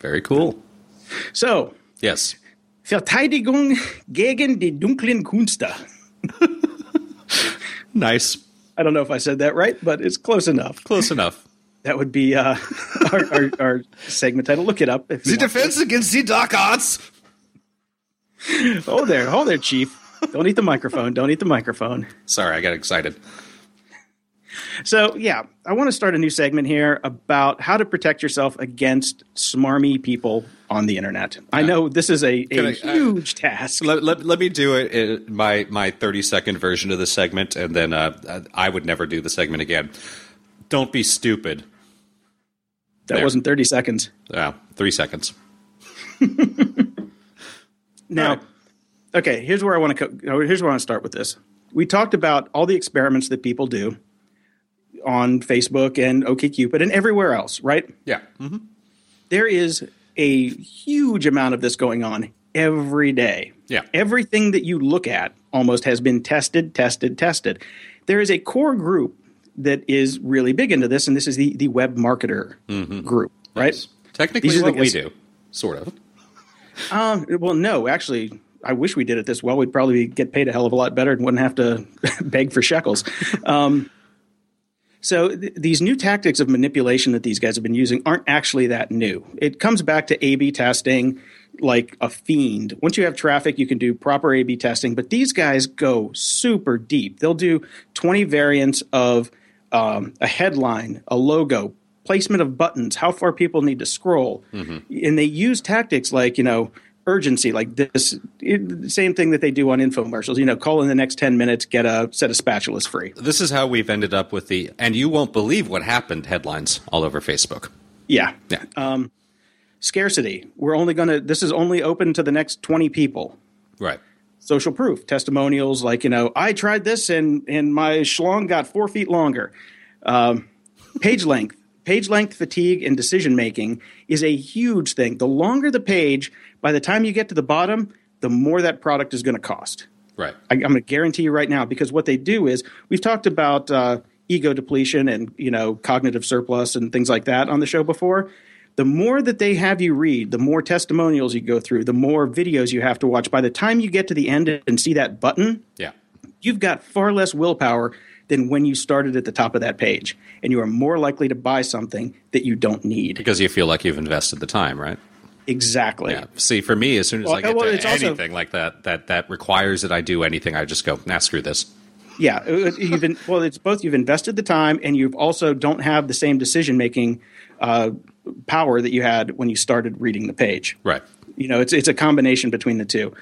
Very cool.
So
Yes.
Verteidigung gegen die dunklen Künste.
Nice.
I don't know if I said that right, but it's close enough.
Close enough.
That would be uh, our, our, our segment title. Look it up. If
The
want.
defense against the dark arts.
Oh, there. Oh, there, Chief. Don't eat the microphone. Don't eat the microphone.
Sorry, I got excited.
So, yeah, I want to start a new segment here about how to protect yourself against smarmy people on the internet. I know this is a, a
I- uh,
huge task.
Let, let, let me do it in my my 30 second version of the segment, and then uh, I would never do the segment again. Don't be stupid.
that
there.
wasn't 30 seconds.
Yeah, three seconds.
Now,
Right.
okay, here's where I want to co- here's where I want to start with this. We talked about all the experiments that people do on Facebook and OkCupid and everywhere else, right?
Yeah.
There is a huge amount of this going on every day.
Yeah.
Everything that you look at almost has been tested, tested, tested. There is a core group that is really big into this, and this is the, the web marketer group, right?
Technically,
These are
what we do, sort of.
Um, well, no, actually, I wish we did it this well. We'd probably get paid a hell of a lot better and wouldn't have to beg for shekels. Um, so th- these new tactics of manipulation that these guys have been using aren't actually that new. It comes back to A/B testing like a fiend. Once you have traffic, you can do proper A/B testing. But these guys go super deep. They'll do twenty variants of um, a headline, a logo, placement of buttons, how far people need to scroll, and they use tactics like you know urgency, like this it, same thing that they do on infomercials. You know, call in the next ten minutes, get a set of spatulas free.
This is how we've ended up with the "and you won't believe what happened" headlines all over Facebook.
Yeah,
Yeah.
scarcity. We're only going to. This is only open to the next twenty people.
right.
social proof testimonials like you know i tried this and and my schlong got four feet longer um, page length page length fatigue and decision making is a huge thing the longer the page by the time you get to the bottom the more that product is going to cost
Right.
I, I'm going to guarantee you right now because what they do is we've talked about uh, ego depletion and you know cognitive surplus and things like that on the show before. The more that they have you read, the more testimonials you go through, the more videos you have to watch. By the time you get to the end and see that button,
Yeah.
you've got far less willpower than when you started at the top of that page, and you are more likely to buy something that you don't need.
Because you feel like you've invested the time, right?
Exactly.
Yeah. See, for me, as soon as
Well,
I get
well,
to
it's also-
anything like that, that that requires that I do anything, I just go, nah, screw this.
Yeah, uh, you've been, well, it's both you've invested the time and you've also don't have the same decision making uh, power that you had when you started reading the page.
Right.
You know, it's it's a combination between the two.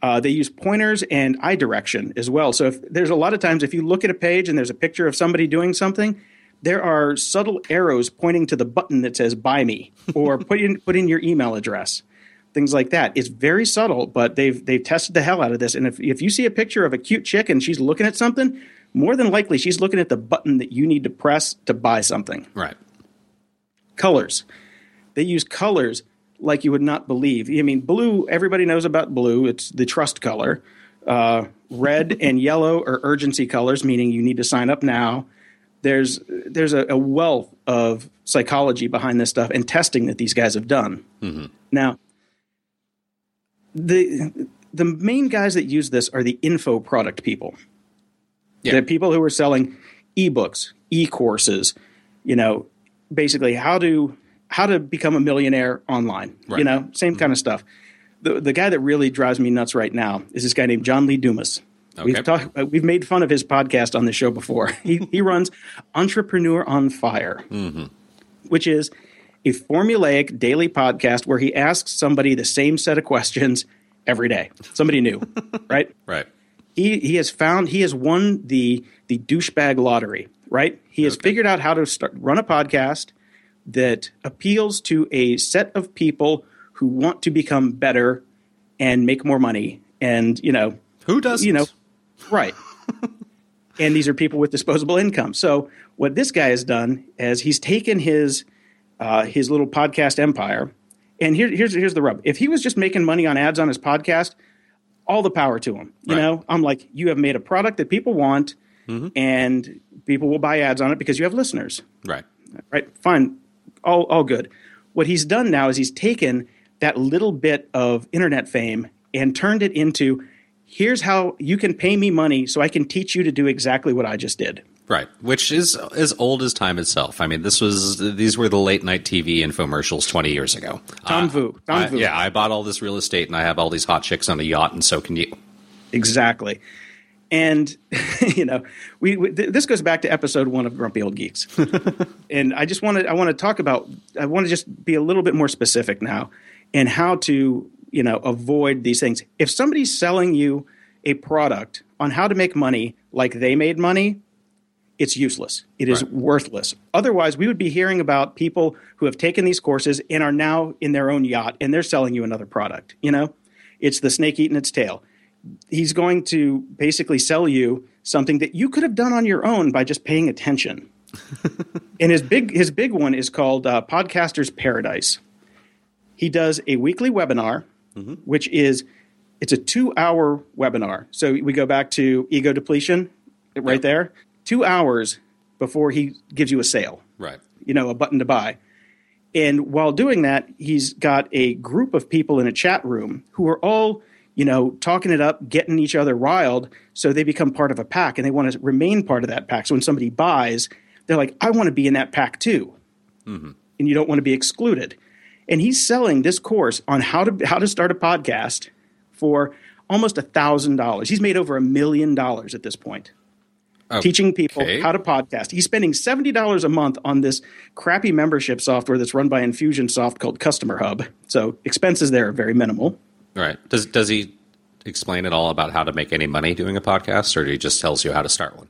Uh, they use pointers and eye direction as well. So if there's a lot of times if you look at a page and there's a picture of somebody doing something, there are subtle arrows pointing to the button that says "Buy me" or put in put in your email address. things like that. It's very subtle, but they've they've tested the hell out of this. And if if you see a picture of a cute chick and she's looking at something, more than likely she's looking at the button that you need to press to buy something.
Right.
Colors. They use colors like you would not believe. I mean, blue. Everybody knows about blue. It's the trust color. Uh, red and yellow are urgency colors, meaning you need to sign up now. There's there's a, a wealth of psychology behind this stuff and testing that these guys have done. Mm-hmm. Now, the the main guys that use this are the info product people.
Yeah.
The people who are selling ebooks, e-courses, you know, basically how to how to become a millionaire online. You know, same mm-hmm. kind of stuff. The the guy that really drives me nuts right now is this guy named John Lee Dumas.
Okay.
We've talked uh, we've made fun of his podcast on the show before. He he runs Entrepreneur on Fire, which is a formulaic daily podcast where he asks somebody the same set of questions every day. Somebody new, right?
Right.
he he has found he has won the the douchebag lottery, right? He has figured out how to start run a podcast that appeals to a set of people who want to become better and make more money and, you know,
Who does
you know, right. and these are people with disposable income. So what this guy has done is he's taken his uh, his little podcast empire, and here, here's here's the rub: if he was just making money on ads on his podcast, all the power to him. You
Right.
know, I'm like, you have made a product that people want, and people will buy ads on it because you have listeners
Right.
right? Fine, all all good. What he's done now is he's taken that little bit of internet fame and turned it into here's how you can pay me money so I can teach you to do exactly what I just did.
Right, which is as old as time itself. I mean, this was these were the late night TV infomercials twenty years ago.
Tom
Uh,
Vu, Tom
I-
Vu.
yeah, I bought all this real estate and I have all these hot chicks on a yacht, and so can you.
Exactly. And you know, we, we th- this goes back to episode one of Grumpy Old Geeks, and I just want to I want to talk about I want to just be a little bit more specific now, and how to you know avoid these things. If somebody's selling you a product on how to make money like they made money, it's useless. It is
Right.
worthless. Otherwise, we would be hearing about people who have taken these courses and are now in their own yacht and they're selling you another product. You know, it's the snake eating its tail. He's going to basically sell you something that you could have done on your own by just paying attention. and his big his big one is called uh, Podcasters Paradise. He does a weekly webinar, Mm-hmm. which is it's a two hour webinar. So we go back to ego depletion, right
Yep.
there. Two hours before he gives you a sale,
Right.
you know, a button to buy. And while doing that, he's got a group of people in a chat room who are all, you know, talking it up, getting each other riled, so they become part of a pack and they want to remain part of that pack. So when somebody buys, they're like, I want to be in that pack too. Mm-hmm. And you don't want to be excluded. And he's selling this course on how to how to start a podcast for almost a thousand dollars. He's made over a million dollars at this point teaching people how to podcast. He's spending seventy dollars a month on this crappy membership software that's run by Infusionsoft called Customer Hub. So expenses there are very minimal.
Right. Does does he explain at all about how to make any money doing a podcast, or he just tells you how to start one?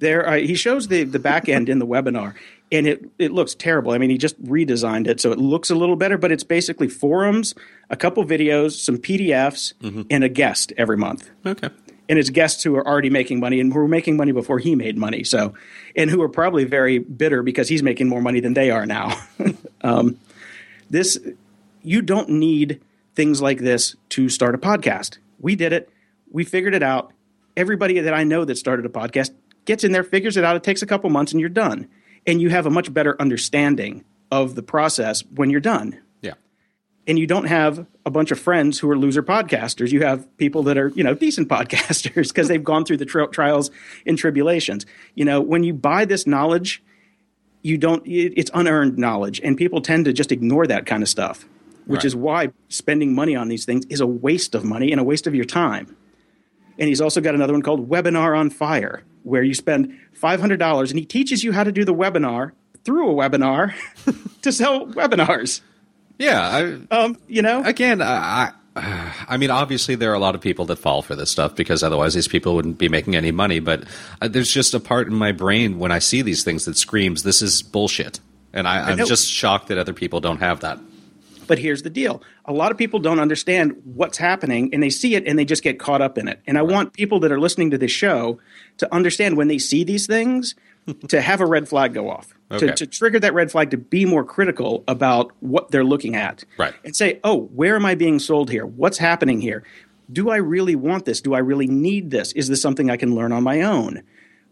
There, uh, he shows the the back end in the webinar, and it it looks terrible. I mean, he just redesigned it so it looks a little better, but it's basically forums, a couple videos, some PDFs, and a guest every month.
Okay.
and it's guests who are already making money and who were making money before he made money. So, and who are probably very bitter because he's making more money than they are now. um, this, you don't need things like this to start a podcast. We did it. We figured it out. Everybody that I know that started a podcast gets in there, figures it out. It takes a couple months and you're done. And you have a much better understanding of the process when you're done
Yeah.
and you don't have a bunch of friends who are loser podcasters. You have people that are, you know, decent podcasters because they've gone through the tri- trials and tribulations. You know, when you buy this knowledge, you don't, it, it's unearned knowledge, and people tend to just ignore that kind of stuff, which
Right.
is why spending money on these things is a waste of money and a waste of your time. And he's also got another one called Webinar on Fire, where you spend $500 and he teaches you how to do the webinar through a webinar to sell webinars.
Yeah. I,
Um, you know,
again, I, I, I mean, obviously there are a lot of people that fall for this stuff because otherwise these people wouldn't be making any money. But uh, there's just a part in my brain when I see these things that screams, "This is bullshit," and I, I'm just shocked that other people don't have that.
But here's the deal a lot of people don't understand what's happening and they see it and they just get caught up in it. And I want people that are listening to this show to understand when they see these things to have a red flag go off,
Okay.
to, to trigger that red flag to be more critical about what they're looking at.
Right.
And say, oh, where am I being sold here? What's happening here? Do I really want this? Do I really need this? Is this something I can learn on my own?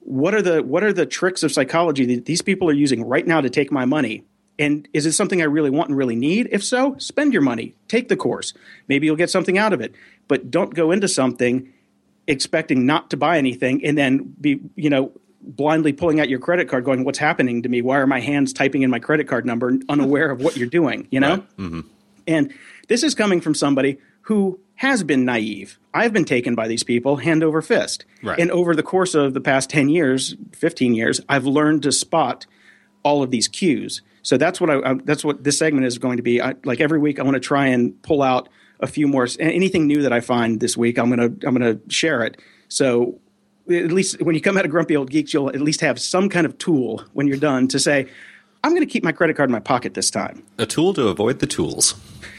What are the what are the tricks of psychology that these people are using right now to take my money? And is it something I really want and really need? If so, spend your money, take the course. Maybe you'll get something out of it. But don't go into something expecting not to buy anything and then be, you know, blindly pulling out your credit card going, What's happening to me? Why are my hands typing in my credit card number unaware of what you're doing? You know? Mm-hmm. And this is coming from somebody who has been naive. I've been taken by these people hand over fist.
Right.
And over the course of the past 10 years, 15 years, I've learned to spot all of these cues. So that's what I, I that's what this segment is going to be. I, like every week I want to try and pull out a few more anything new that I find this week, I'm going to I'm to share it. So at least when you come out of grumpy old geeks, you'll at least have some kind of tool when you're done to say, I'm going to keep my credit card in my pocket this time.
A tool to avoid the tools.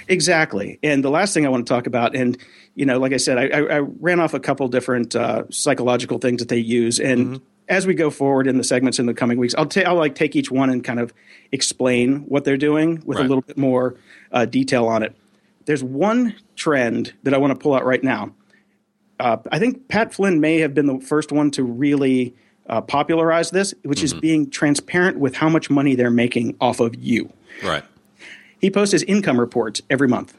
Exactly. And the last thing I want to talk about, and you know, like I said, I, I, I ran off a couple different uh, psychological things that they use, and as we go forward in the segments in the coming weeks, I'll, ta- I'll like take each one and kind of explain what they're doing with a little bit more uh, detail on it. There's one trend that I want to pull out right now. Uh, I think Pat Flynn may have been the first one to really uh, popularize this, which is being transparent with how much money they're making off of you.
Right.
He posts his income reports every month.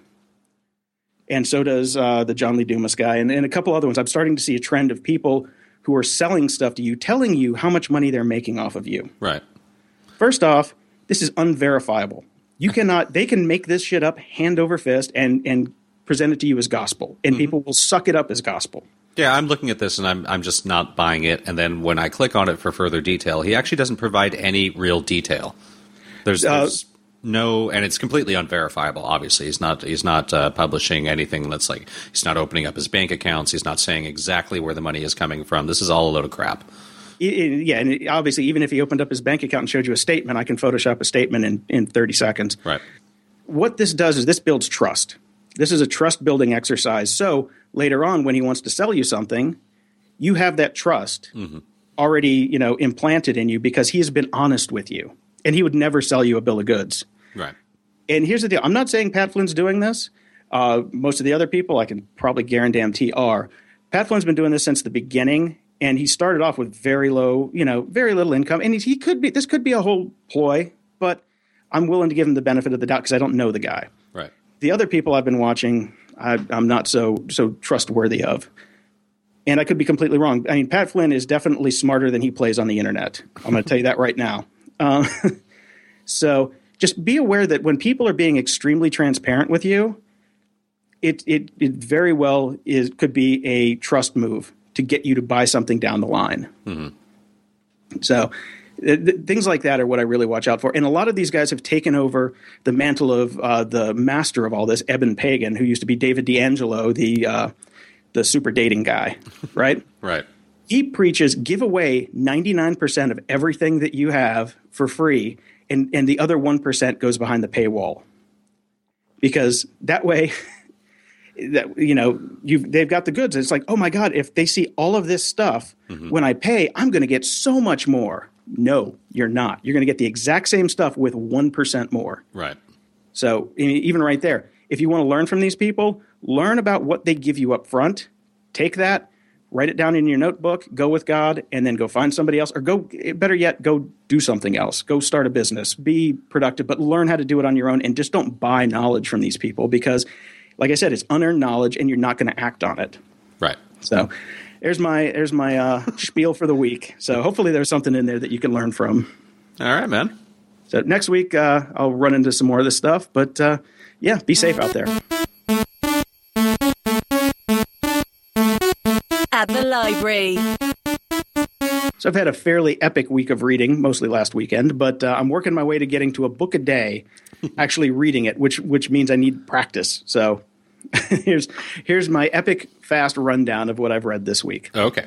And so does uh, the John Lee Dumas guy and, and a couple other ones. I'm starting to see a trend of people who are selling stuff to you, telling you how much money they're making off of you.
Right.
First off, this is unverifiable. You cannot, they can make this shit up hand over fist and, and present it to you as gospel, and people will suck it up as gospel.
Yeah, I'm looking at this and I'm I'm just not buying it. And then when I click on it for further detail, he actually doesn't provide any real detail. There's,
Uh,
no, and it's completely unverifiable. Obviously, he's not he's not uh, publishing anything that's like he's not opening up his bank accounts. He's not saying exactly where the money is coming from. This is all a load of crap.
I- I- yeah, and it- obviously, even if he opened up his bank account and showed you a statement, I can Photoshop a statement in, in 30 seconds.
Right.
what this does is this builds trust. This is a trust building exercise. So later on, when he wants to sell you something, you have that trust already, you know, implanted in you because he has been honest with you, and he would never sell you a bill of goods.
Right.
And here's the deal: I'm not saying Pat Flynn's doing this. Uh, most of the other people, I can probably guarantee, are. Pat Flynn's been doing this since the beginning, and he started off with very low, you know, very little income, and he, he could be. This could be a whole ploy, but I'm willing to give him the benefit of the doubt because I don't know the guy
Right.
the other people I've been watching, I, I'm not so so trustworthy of. And I could be completely wrong. I mean, Pat Flynn is definitely smarter than he plays on the internet. I'm going to tell you that right now. Um, so just be aware that when people are being extremely transparent with you, it it, it very well is could be a trust move to get you to buy something down the line. So th- th- things like that are what I really watch out for. And a lot of these guys have taken over the mantle of uh, the master of all this, Eben Pagan, who used to be David D'Angelo, the uh, the super dating guy, right?
Right.
he preaches give away 99% of everything that you have for free and, and the other 1% goes behind the paywall. Because that way that you know you they've got the goods. It's like oh my god if they see all of this stuff mm-hmm. when i pay i'm going to get so much more. No you're not. You're going to get the exact same stuff with 1% more.
Right.
so even right there, if you want to learn from these people, learn about what they give you up front. Take that, write it down in your notebook, go with God, and then go find somebody else, or go better yet, go do something else. Go start a business, be productive, but learn how to do it on your own, and just don't buy knowledge from these people because, like I said, it's unearned knowledge, and you're not going to act on it.
Right.
So. There's my there's my uh, spiel for the week. So hopefully there's something in there that you can learn from.
All right, man.
So next week uh, I'll run into some more of this stuff, but uh, yeah, be safe out there.
Library.
So I've had a fairly epic week of reading, mostly last weekend, but uh, I'm working my way to getting to a book a day, actually reading it, which which means I need practice. So here's here's my epic fast rundown of what I've read this week.
Okay.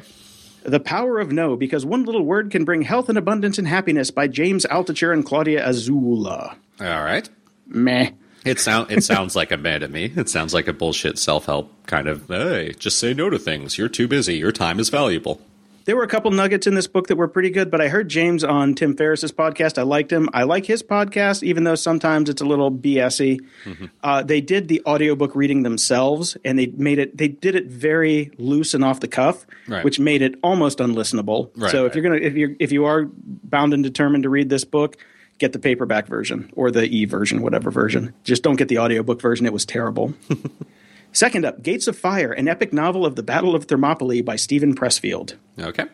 The Power of No, because one little word can bring health and abundance and happiness by James Altucher and Claudia Azula.
All right.
Meh.
It sound it sounds like a man to me. It sounds like a bullshit self help kind of. Hey, just say no to things. You're too busy. Your time is valuable.
There were a couple nuggets in this book that were pretty good, but I heard James on Tim Ferriss's podcast. I liked him. I like his podcast, even though sometimes it's a little BSy. Mm-hmm. Uh, they did the audiobook reading themselves, and they made it. They did it very loose and off the cuff,
Right.
which made it almost unlistenable.
Right,
so if
right.
you're gonna, if you're, if you are bound and determined to read this book, get the paperback version or the e version, whatever version. Just don't get the audiobook version. It was terrible. Second up, Gates of Fire, an epic novel of the Battle of Thermopylae by Steven Pressfield
Okay.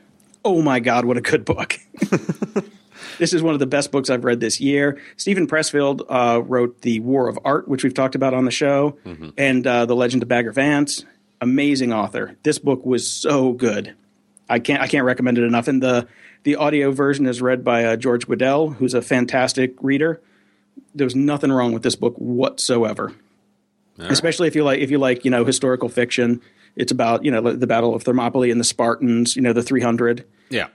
oh my god what a good book this is one of the best books i've read this year steven pressfield uh, wrote the war of art which we've talked about on the show and uh, the legend of bagger vance amazing author this book was so good i can't i can't recommend it enough and the the audio version is read by uh, george Guidall, who's a fantastic reader. There's nothing wrong with this book whatsoever. Especially if you like if you like you know historical fiction. It's about you know the battle of thermopylae and the spartans you know the 300
Yeah.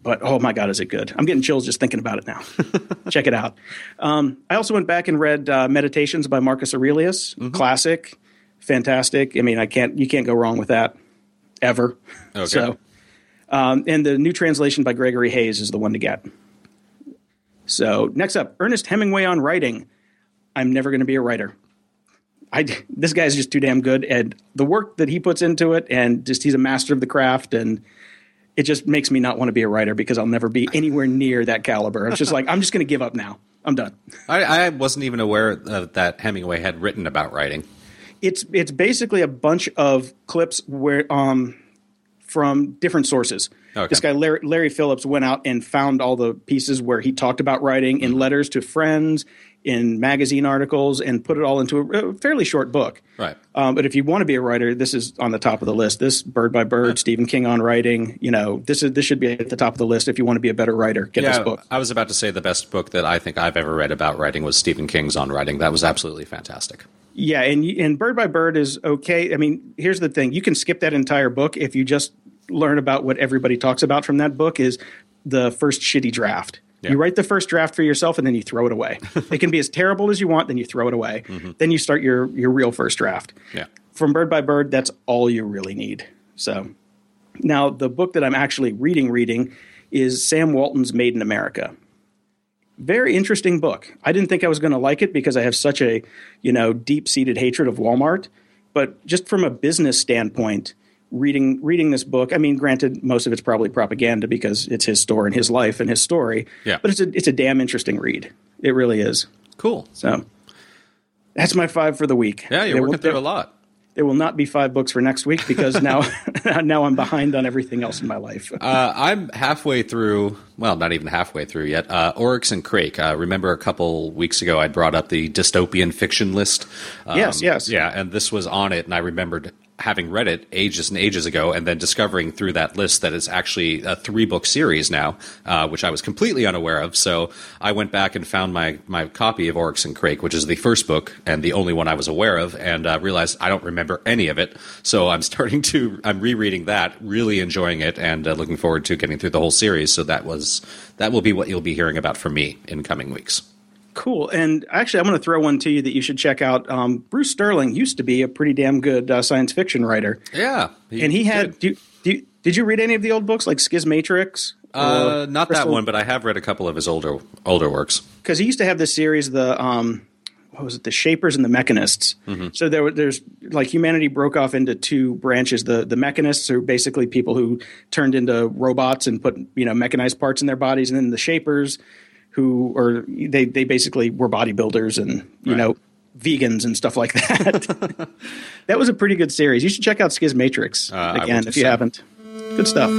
but oh my god is it good. I'm getting chills just thinking about it now. Check it out. Um, i also went back and read uh, meditations by marcus aurelius. Classic. Fantastic. I mean i can't you can't go wrong with that. Ever.
Okay.
so um, and the new translation by gregory hays is the one to get so next up ernest hemingway on writing i'm never going to be a writer I, this guy's just too damn good, and the work that he puts into it, and just he's a master of the craft, and it just makes me not want to be a writer because I'll never be anywhere near that caliber. It's just like I'm just going to give up now. I'm done.
I, I wasn't even aware that Hemingway had written about writing.
It's it's basically a bunch of clips where um from different sources.
Okay.
This guy Larry, Larry Phillips went out and found all the pieces where he talked about writing in letters to friends, in magazine articles, and put it all into a, a fairly short book.
Right.
Um, but if you want to be a writer, this is on the top of the list. This Bird by Bird, Stephen King on writing. You know, this is this should be at the top of the list. If you want to be a better writer, get this book.
I was about to say the best book that I think I've ever read about writing was Stephen King's on writing. That was absolutely fantastic.
Yeah, and and Bird by Bird is okay. I mean, here's the thing: you can skip that entire book if you just learn about what everybody talks about from that book. Is the first shitty draft.
Yeah.
You write the first draft for yourself, and then you throw it away. it can be as terrible as you want, then you throw it away. Mm-hmm. Then you start your your real first draft.
Yeah.
From Bird by Bird, that's all you really need. So now the book that I'm actually reading, reading, is Sam Walton's Made in America very interesting book. I didn't think I was going to like it because I have such a, you know, deep-seated hatred of Walmart, but just from a business standpoint, reading reading this book, I mean, granted most of it's probably propaganda because it's his store and his life and his story.
Yeah.
But it's a it's a damn interesting read. It really is.
Cool.
So that's my 5 for the week.
Yeah, you're
There
working through a lot.
There will not be 5 books for next week because now now I'm behind on everything else in my life.
Uh, I'm halfway through. Well, not even halfway through yet. Uh, Oryx and Crake. Uh, remember a couple weeks ago, I brought up the dystopian fiction list. Um,
Yes, yes.
Yeah, and this was on it, and I remembered having read it ages and ages ago, and then discovering through that list that it's actually a three book series now, uh, which I was completely unaware of. So I went back and found my my copy of Oryx and Crake, which is the first book and the only one I was aware of, and uh, realized I don't remember any of it. So I'm starting to I'm rereading that, really enjoying it, and uh, looking forward to getting through the whole series. So that was that will be what you'll be hearing about from me in coming weeks.
Cool. And actually, I'm going to throw one to you that you should check out. Um, Bruce Sterling used to be a pretty damn good uh, science fiction writer,
Yeah,
and he had. Do, you- do, you- did you read any of the old books like Schismatrix?
uh, not that one, but I have read a couple of his older older works.
because he used to have this series, the um, what was it, the Shapers and the Mechanists. So there, were- there's like humanity broke off into two branches. The the Mechanists are basically people who turned into robots and put you know mechanized parts in their bodies, and then the Shapers, who are they they basically were bodybuilders and you
Right.
know vegans and stuff like that. that was a pretty good series. You should check out Schismatrix
Uh,
again if you
so.
haven't. Good stuff.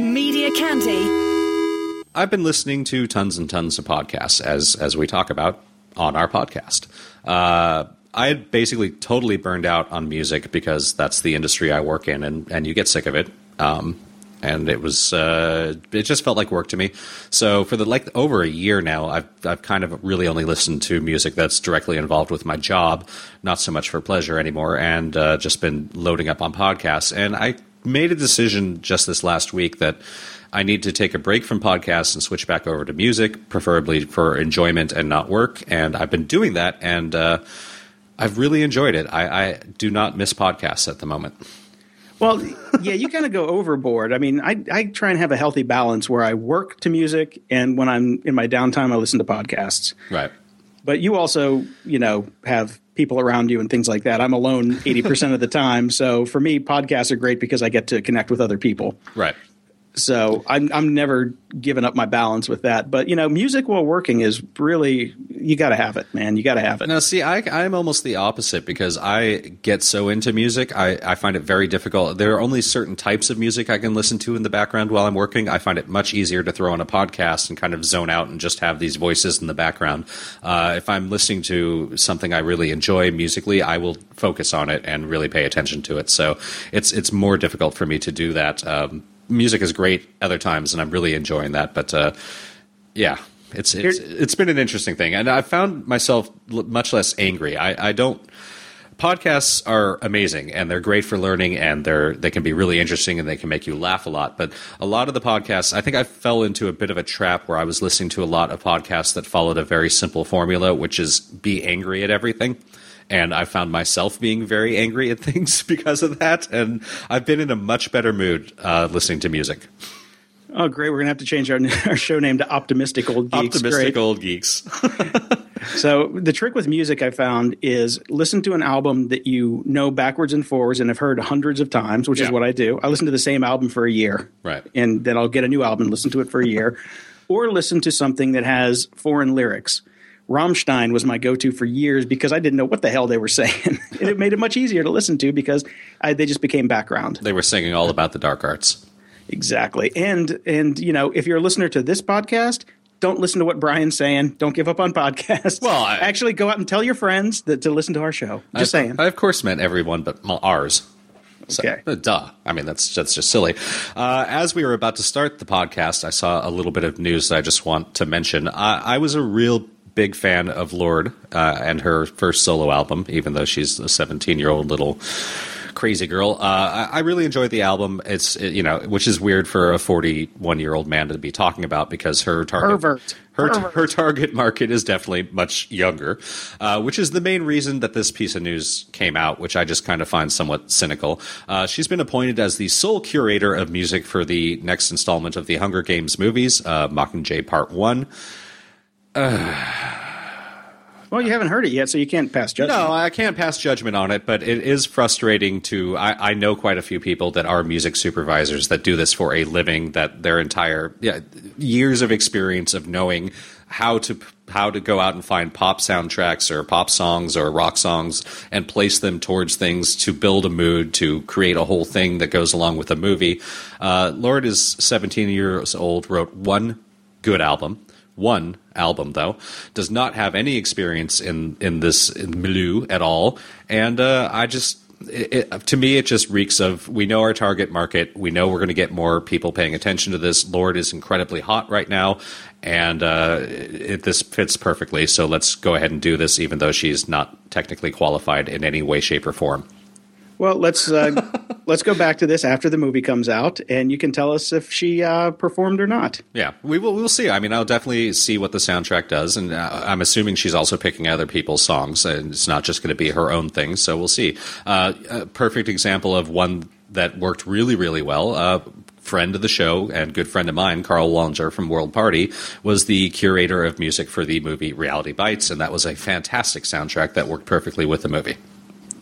Media Candy.
I've been listening to tons and tons of podcasts as as we talk about on our podcast. Uh, I had basically totally burned out on music because that's the industry I work in, and and you get sick of it. Um, and it was uh, it just felt like work to me. So for the like over a year now, I've I've kind of really only listened to music that's directly involved with my job, not so much for pleasure anymore, and uh, just been loading up on podcasts. And I made a decision just this last week that I need to take a break from podcasts and switch back over to music, preferably for enjoyment and not work. And I've been doing that, and uh, I've really enjoyed it. I, I do not miss podcasts at the moment.
Well, yeah, you kind of go overboard. I mean, I, I try and have a healthy balance where I work to music, and when I'm in my downtime, I listen to podcasts.
Right.
But you also, you know, have people around you and things like that. I'm alone 80% of the time. So for me, podcasts are great because I get to connect with other people.
Right.
So I'm I'm never giving up my balance with that. But you know, music while working is really you got to have it, man. You got to have it.
Now, see, I, I'm almost the opposite because I get so into music, I, I find it very difficult. There are only certain types of music I can listen to in the background while I'm working. I find it much easier to throw on a podcast and kind of zone out and just have these voices in the background. Uh, if I'm listening to something I really enjoy musically, I will focus on it and really pay attention to it. So it's it's more difficult for me to do that. Um, music is great other times, and I'm really enjoying that. But uh, yeah, it's it's, it's been an interesting thing, and I found myself much less angry. I, I don't. Podcasts are amazing and they're great for learning and they're they can be really interesting and they can make you laugh a lot. But a lot of the podcasts, I think I fell into a bit of a trap where I was listening to a lot of podcasts that followed a very simple formula, which is be angry at everything and I found myself being very angry at things because of that. And I've been in a much better mood uh, listening to music.
Oh, great! We're gonna have to change our, our show name to Optimistic Old Geeks.
Optimistic
great.
Old Geeks.
so the trick with music I found is listen to an album that you know backwards and forwards and have heard hundreds of times, which
Yeah.
is what I do. I listen to the same album for a year,
Right.
and then I'll get a new album and listen to it for a year, or listen to something that has foreign lyrics. Rammstein was my go-to for years because I didn't know what the hell they were saying, and it made it much easier to listen to because I, they just became background.
they were singing all about the dark arts.
Exactly. And and you know, if you're a listener to this podcast, don't listen to what Brian's saying. Don't give up on podcasts.
Well, I-
actually go out and tell your friends that to listen to our show. Just
I,
saying.
I of course meant everyone, but ours. So,
Okay.
uh, duh. I mean, that's that's just silly. Uh, as we were about to start the podcast, I saw a little bit of news that I just want to mention. I, I was a real big fan of Lorde uh, and her first solo album, even though she's a 17 year old little crazy girl. Uh, I, I really enjoyed the album. It's it, you know, which is weird for a 41 year old man to be talking about because her target
Pervert.
her
Pervert.
her target market is definitely much younger, uh, which is the main reason that this piece of news came out, which I just kind of find somewhat cynical. Uh, she's been appointed as the sole curator of music for the next installment of the Hunger Games movies, uh, Mockingjay Part One.
well, you haven't heard it yet, so you can't pass judgment.
No, I can't pass judgment on it, but it is frustrating to. I, I know quite a few people that are music supervisors that do this for a living. That their entire yeah, years of experience of knowing how to how to go out and find pop soundtracks or pop songs or rock songs and place them towards things to build a mood to create a whole thing that goes along with a movie. Uh, Lorde is 17 years old, wrote one good album one album though does not have any experience in in this milieu at all. And uh, i just it, it, to me it just reeks of we know our target market. We know we're going to get more people paying attention to this. Lorde is incredibly hot right now. And uh, it, this fits perfectly. So let's go ahead and do this even though she's not technically qualified in any way shape or form
Well, let's uh, let's go back to this after the movie comes out, and you can tell us if she uh, performed or not.
Yeah, we will. We'll see. I mean, I'll definitely see what the soundtrack does, and uh, I'm assuming she's also picking other people's songs, and it's not just going to be her own thing. So we'll see. Uh, a perfect example of one that worked really, really well. Uh, friend of the show and good friend of mine, Karl Wallinger from World Party, was the curator of music for the movie Reality Bites, and that was a fantastic soundtrack that worked perfectly with the movie.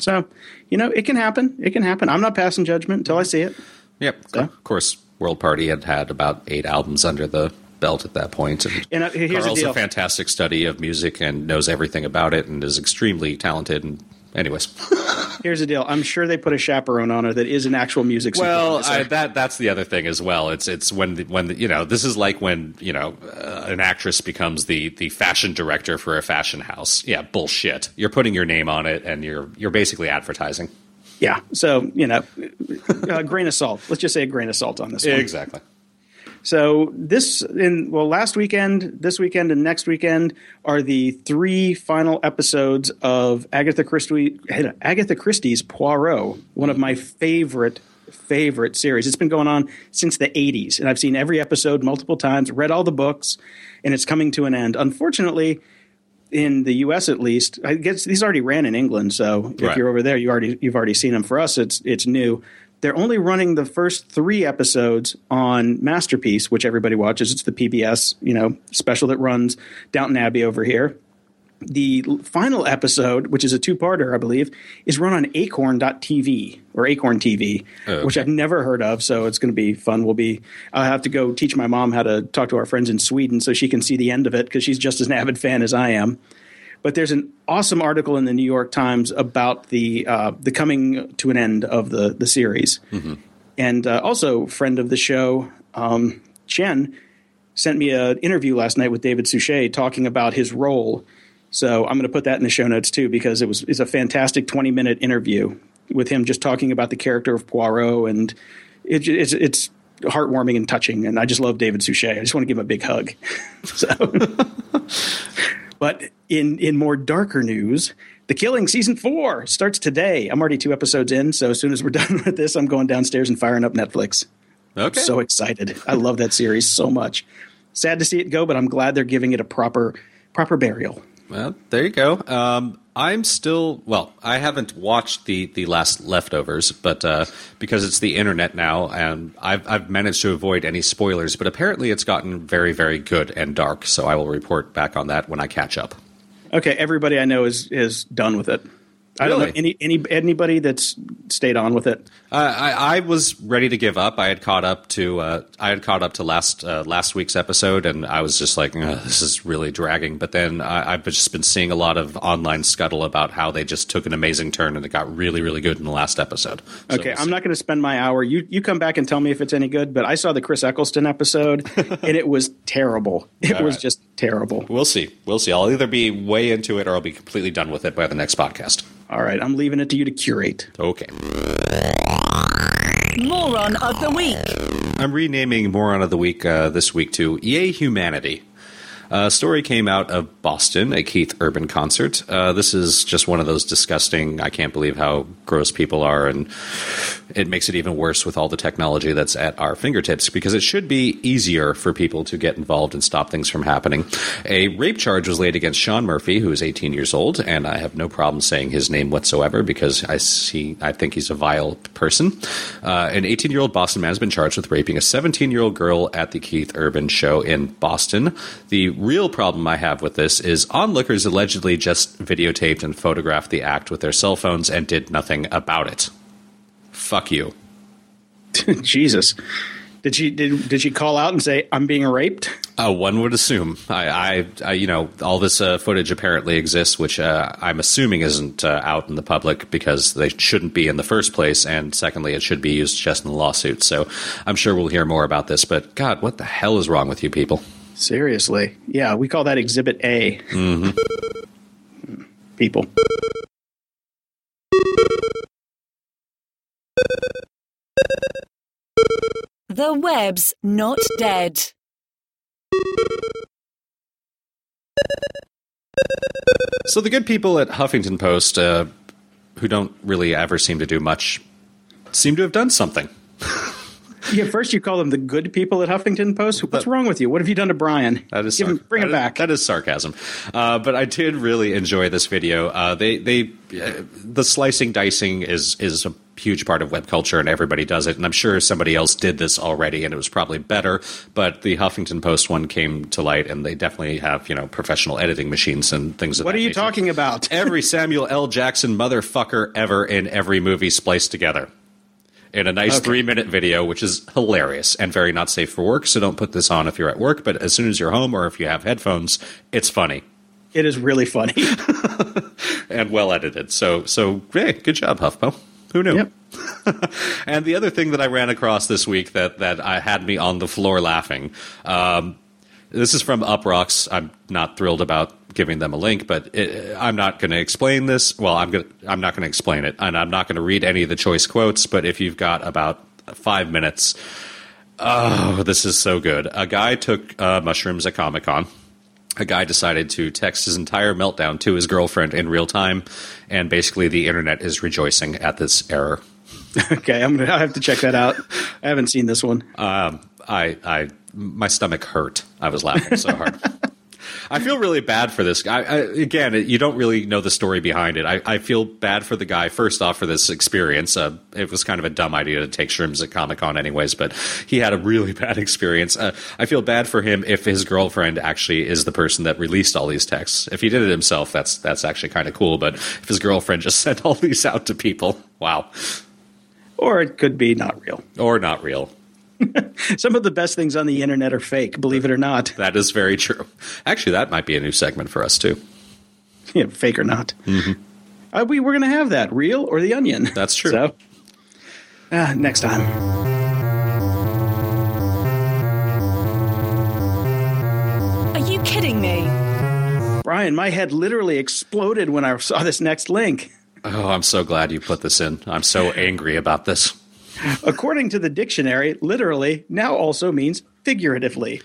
So, you know, it can happen. It can happen. I'm not passing judgment until I see it.
Yep.
So?
Of course, World Party had had about eight albums under the belt at that point. And,
And, uh, Karl's
a fantastic study of music and knows everything about it and is extremely talented. And anyways,
Here's the deal. I'm sure they put a chaperone on her that is an actual music
well. I, that that's the other thing as well. It's it's when the, when the, you know this is like when you know uh, an actress becomes the the fashion director for a fashion house. Yeah, bullshit. You're putting your name on it and you're you're basically advertising.
yeah. So, you know, a grain of salt. Let's just say a grain of salt on this one.
Exactly.
So this in well last weekend, this weekend, and next weekend are the three final episodes of Agatha Christie Agatha Christie's Poirot, one of my favorite favorite series. It's been going on since the 80s, and I've seen every episode multiple times, read all the books, and it's coming to an end. Unfortunately, in the U.S. at least, I guess these already ran in England. So if
Right.
you're over there, you already you've already seen them. For us, it's it's new. They're only running the first three episodes on Masterpiece, which everybody watches. It's the PBS you know special that runs Downton Abbey over here. The final episode, which is a two-parter, I believe, is run on Acorn.tv or Acorn TV,
Oh,
which. I've never heard of. So it's going to be fun. We'll be. I'll have to go teach my mom how to talk to our friends in Sweden so she can see the end of it because she's just as an avid fan as I am. But there's an awesome article in the New York Times about the uh, the coming to an end of the the series, and uh, also friend of the show, um, Chen, sent me an interview last night with David Suchet talking about his role. So I'm going to put that in the show notes too because it was it's a fantastic 20 minute interview with him just talking about the character of Poirot and it, it's it's heartwarming and touching and I just love David Suchet. I just want to give him a big hug. so, but in in more darker news. The Killing season four starts today. I'm already two episodes in, so as soon as we're done with this, I'm going downstairs and firing up Netflix.
Okay.
So excited. I love that series so much. Sad to see it go, but I'm glad they're giving it a proper proper burial.
Well, there you go. Um, I'm still well. I haven't watched the the last leftovers, but uh, because it's the internet now, and I've I've managed to avoid any spoilers. But apparently, it's gotten very very good and dark. So I will report back on that when I catch up.
Okay, everybody I know is is done with it. I don't know any any anybody that's stayed on with it.
Uh, I, I was ready to give up. I had caught up to uh, I had caught up to last uh, last week's episode, and I was just like, "This is really dragging." But then I, I've just been seeing a lot of online scuttle about how they just took an amazing turn, and it got really, really good in the last episode. So
Okay, I'm not going to spend my hour. You you come back and tell me if it's any good. But I saw the Chris Eccleston episode, and it was terrible. It
All
was
right.
just terrible.
We'll see. We'll see. I'll either be way into it or I'll be completely done with it by the next podcast.
All right, I'm leaving it to you to curate.
Okay.
Moron of the week.
I'm renaming Moron of the Week uh, this week to Yay Humanity. A story came out of Boston, a Keith Urban concert. Uh, this is just one of those disgusting, I can't believe how gross people are, and it makes it even worse with all the technology that's at our fingertips because it should be easier for people to get involved and stop things from happening. A rape charge was laid against Sean Murphy, who is 18 years old, and I have no problem saying his name whatsoever because I see, I think he's a vile person. Uh, an 18 year old Boston man has been charged with raping a 17 year old girl at the Keith Urban show in Boston. The real problem I have with this is onlookers allegedly just videotaped and photographed the act with their cell phones and did nothing about it. Fuck you.
Jesus, did she did did she call out and say I'm being raped?
Uh, one would assume. I, I, I you know, all this uh, footage apparently exists, which uh, I'm assuming isn't uh, out in the public because they shouldn't be in the first place, and secondly, it should be used just in the lawsuit. So I'm sure we'll hear more about this. But God, what the hell is wrong with you people?
Seriously, yeah, we call that Exhibit A. Mm-hmm. People.
The web's not dead.
So the good people at Huffington Post, uh, who don't really ever seem to do much, seem to have done something.
Yeah, first you call them the good people at Huffington Post. What's wrong with you? What have you done to Brian?
That is
Give him,
sarc-
bring it
is-
back.
that is sarcasm, uh, but I did really enjoy this video. Uh, they they uh, the slicing dicing is is a huge part of web culture, and everybody does it. And I'm sure somebody else did this already, and it was probably better. But the Huffington Post one came to light, and they definitely have you know professional editing machines and things. Of
what are you
nature.
talking about?
every Samuel L. Jackson motherfucker ever in every movie spliced together in a nice
Okay.
three minute video, which is hilarious and very not safe for work. So don't put this on if you're at work, but as soon as you're home or if you have headphones, it's funny
It is really funny.
and well edited. So, so hey, good job, HuffPo. Who knew?
Yep.
and the other thing that I ran across this week that that I had me on the floor laughing. Um, this is from Uproxx. I'm not thrilled about giving them a link, but it, I'm not going to explain this. Well, I'm going I'm not going to explain it, and I'm not going to read any of the choice quotes. But if you've got about five minutes, oh, this is so good. A guy took uh, mushrooms at Comic Con a guy decided to text his entire meltdown to his girlfriend in real time, and basically the internet is rejoicing at this error.
okay, I'm gonna I have to check that out. I haven't seen this one.
Um, I, I, my stomach hurt. I was laughing so hard. I feel really bad for this guy. I, again, you don't really know the story behind it. I, I feel bad for the guy, first off, for this experience. Uh, it was kind of a dumb idea to take shrooms at Comic Con, anyways, but he had a really bad experience. Uh, I feel bad for him if his girlfriend actually is the person that released all these texts. If he did it himself, that's that's actually kind of cool. But if his girlfriend just sent all these out to people, wow.
Or it could be not real.
Or not real.
Some of the best things on the internet are fake, believe it or not.
That is very true. Actually, that might be a new segment for us too.
Yeah, fake or not. Mm-hmm. Uh, we we're going to have that real or the onion.
That's true.
So, uh, next time.
Are you kidding me?
Brian, my head literally exploded when I saw this next link.
Oh, I'm so glad you put this in. I'm so angry about this.
According to the dictionary, literally now also means figuratively.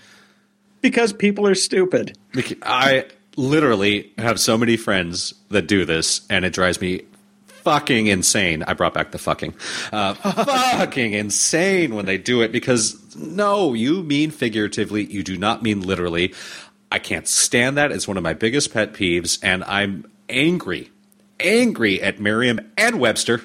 Because people are stupid.
I literally have so many friends that do this, and it drives me fucking insane. I brought back the fucking. Uh, fucking insane when they do it because no, you mean figuratively, you do not mean literally. I can't stand that. It's one of my biggest pet peeves, and I'm angry, angry at Merriam and Webster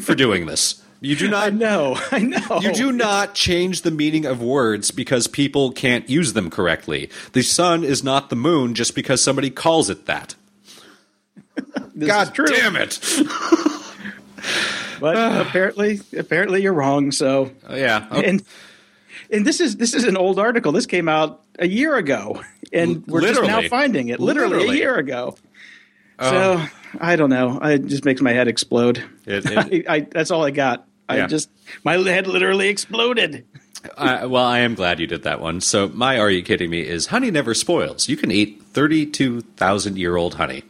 for doing this. You do not
I know. I know.
You do not change the meaning of words because people can't use them correctly. The sun is not the moon just because somebody calls it that. God damn it.
But apparently, apparently you're wrong. So oh,
yeah. okay.
and and this is this is an old article. This came out a year ago, and we're just now finding it literally,
Literally.
a year ago. So oh. I don't know. It just makes my head explode.
It- it-
I, I, that's all I got. I
Yeah.
just my head literally exploded.
I, well, I am glad you did that one. So, my Are You Kidding Me is honey never spoils. You can eat 32,000 year old honey.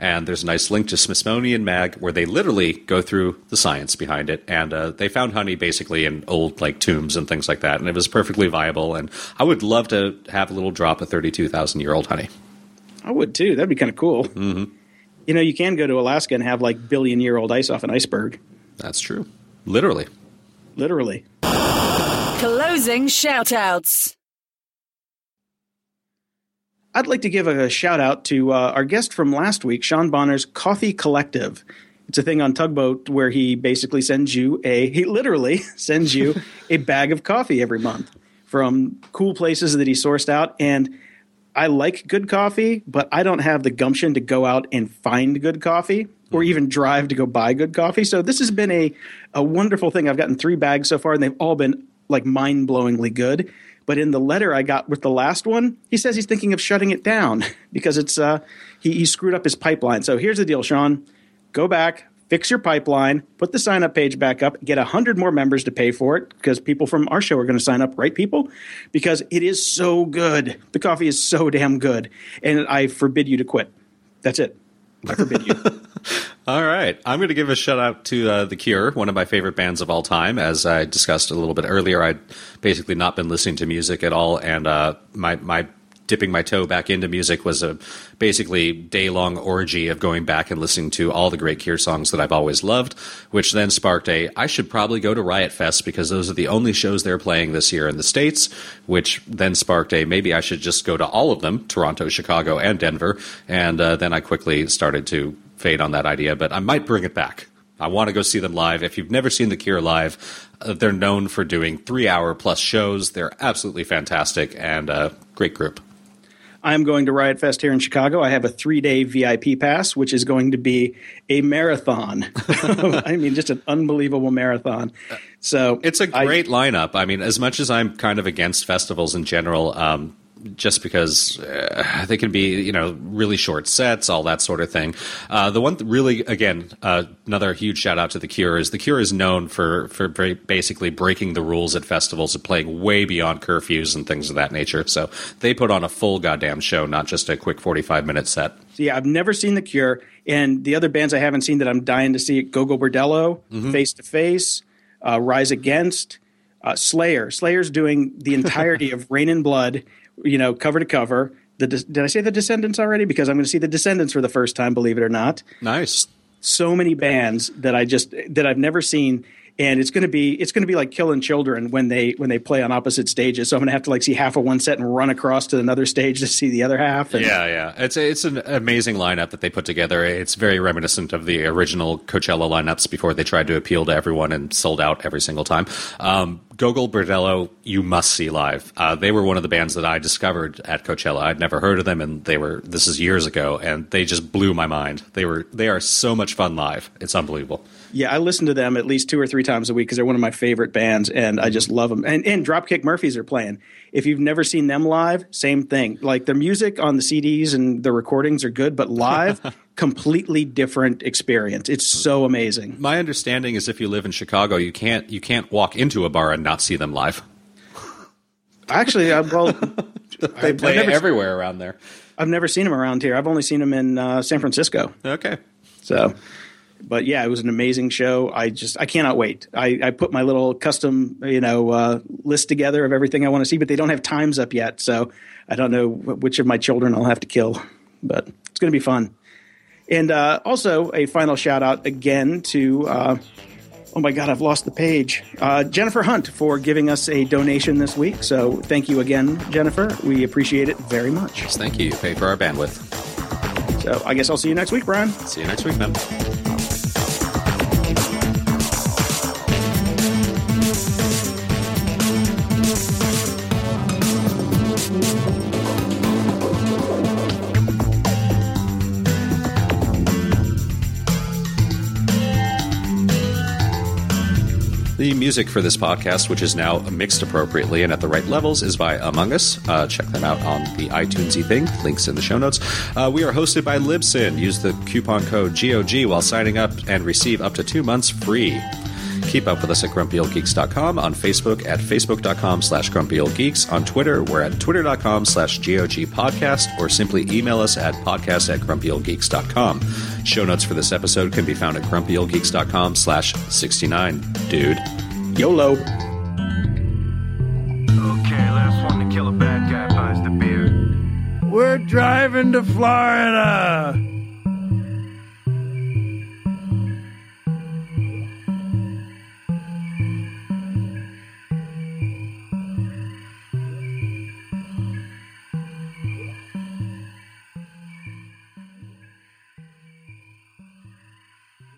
And there's a nice link to Smithsonian Mag where they literally go through the science behind it. And uh, they found honey basically in old like tombs and things like that. And it was perfectly viable. And I would love to have a little drop of 32,000 year old honey.
I would too. That'd be kind of cool. Mm-hmm. You know, you can go to Alaska and have like billion year old ice off an iceberg,
That's true. Literally.
literally.
Closing shoutouts.
I'd like to give a shout out to uh, our guest from last week, Sean Bonner's Coffee Collective. It's a thing on Tugboat where he basically sends you a, he literally sends you a bag of coffee every month from cool places that he sourced out. And I like good coffee, but I don't have the gumption to go out and find good coffee or even drive to go buy good coffee. So this has been a, a wonderful thing. I've gotten three bags so far, and they've all been like mind blowingly good. But in the letter I got with the last one, he says he's thinking of shutting it down because it's uh, he, he screwed up his pipeline. So here's the deal, Sean. Go back, fix your pipeline, put the sign up page back up, get 100 more members to pay for it because people from our show are going to sign up, right, people? Because it is so good. The coffee is so damn good. And I forbid you to quit. That's it. I forbid you.
All right. I'm going to give a shout out to uh, The Cure, one of my favorite bands of all time. As I discussed a little bit earlier, I'd basically not been listening to music at all, and uh, my, my dipping my toe back into music was a basically day long orgy of going back and listening to all the great Cure songs that I've always loved, which then sparked a I should probably go to Riot Fest because those are the only shows they're playing this year in the States, which then sparked a maybe I should just go to all of them Toronto, Chicago, and Denver. And uh, then I quickly started to fade on that idea, but I might bring it back. I want to go see them live. If you've never seen The Cure live, uh, they're known for doing three hour plus shows. They're absolutely fantastic and a great group.
I'm going to Riot Fest here in Chicago. I have a three day VIP pass, which is going to be a marathon. I mean, just an unbelievable marathon. So
It's a great lineup. I mean, as much as I'm kind of against festivals in general, um, just because uh, they can be, you know, really short sets, all that sort of thing. Uh, the one th- really, again, uh, another huge shout out to The Cure is The Cure is known for for ba- basically breaking the rules at festivals and playing way beyond curfews and things of that nature. So they put on a full goddamn show, not just a quick 45 minute set.
So yeah, I've never seen The Cure, and the other bands I haven't seen that I'm dying to see: Gogol Bordello, Face to Face, uh, Rise Against, uh, Slayer. Slayer's doing the entirety of Reign in Blood, you know, cover to cover. The, did I say the Descendents already? Because I'm going to see the Descendents for the first time, believe it or not.
Nice.
so many bands that I just that I've never seen and it's going to be it's going to be like killing children when they when they play on opposite stages. So I'm going to have to like see half of one set and run across to another stage to see the other half. And,
yeah, yeah, it's it's an amazing lineup that they put together. It's very reminiscent of the original Coachella lineups before they tried to appeal to everyone and sold out every single time. Um, Gogol Bordello, you must see live. Uh, they were one of the bands that I discovered at Coachella. I'd never heard of them, and they were this is years ago, and they just blew my mind. They were they are so much fun live. It's unbelievable.
Yeah, I listen to them at least two or three times a week because they're one of my favorite bands, and I just love them. And, and Dropkick Murphys are playing. If you've never seen them live, same thing. Like the music on the CDs and the recordings are good, but live, completely different experience. It's so amazing.
My understanding is if you live in Chicago, you can't you can't walk into a bar and not see them live.
Actually, I, well,
they play never, everywhere around there.
I've never seen them around here. I've only seen them in uh, San Francisco.
Okay,
so but yeah, it was an amazing show. I just I cannot wait. I, I put my little custom you know uh, list together of everything I want to see, but they don't have times up yet, so I don't know which of my children I'll have to kill. But it's going to be fun. And uh, also a final shout out again to. Uh, oh my God, I've lost the page. Uh, Jennifer Hunt for giving us a donation this week. So thank you again, Jennifer. We appreciate it very much.
Yes, thank you. You pay for our bandwidth.
So I guess I'll see you next week, Brian.
See you next week, man. The music for this podcast, which is now mixed appropriately and at the right levels, is by Among Us. Uh, check them out on the iTunesy thing. Links in the show notes. Uh, we are hosted by Libsyn. Use the coupon code GOG while signing up and receive up to two months free. Keep up with us at grumpyoldgeeks.com, on Facebook at facebook.com slash grumpyoldgeeks, on Twitter, we're at twitter.com slash GOG podcast, or simply email us at podcast at grumpyoldgeeks.com. Show notes for this episode can be found at grumpyoldgeeks.com slash 69. Dude.
YOLO.
Okay, last one to kill a bad guy buys the beer.
We're driving to Florida.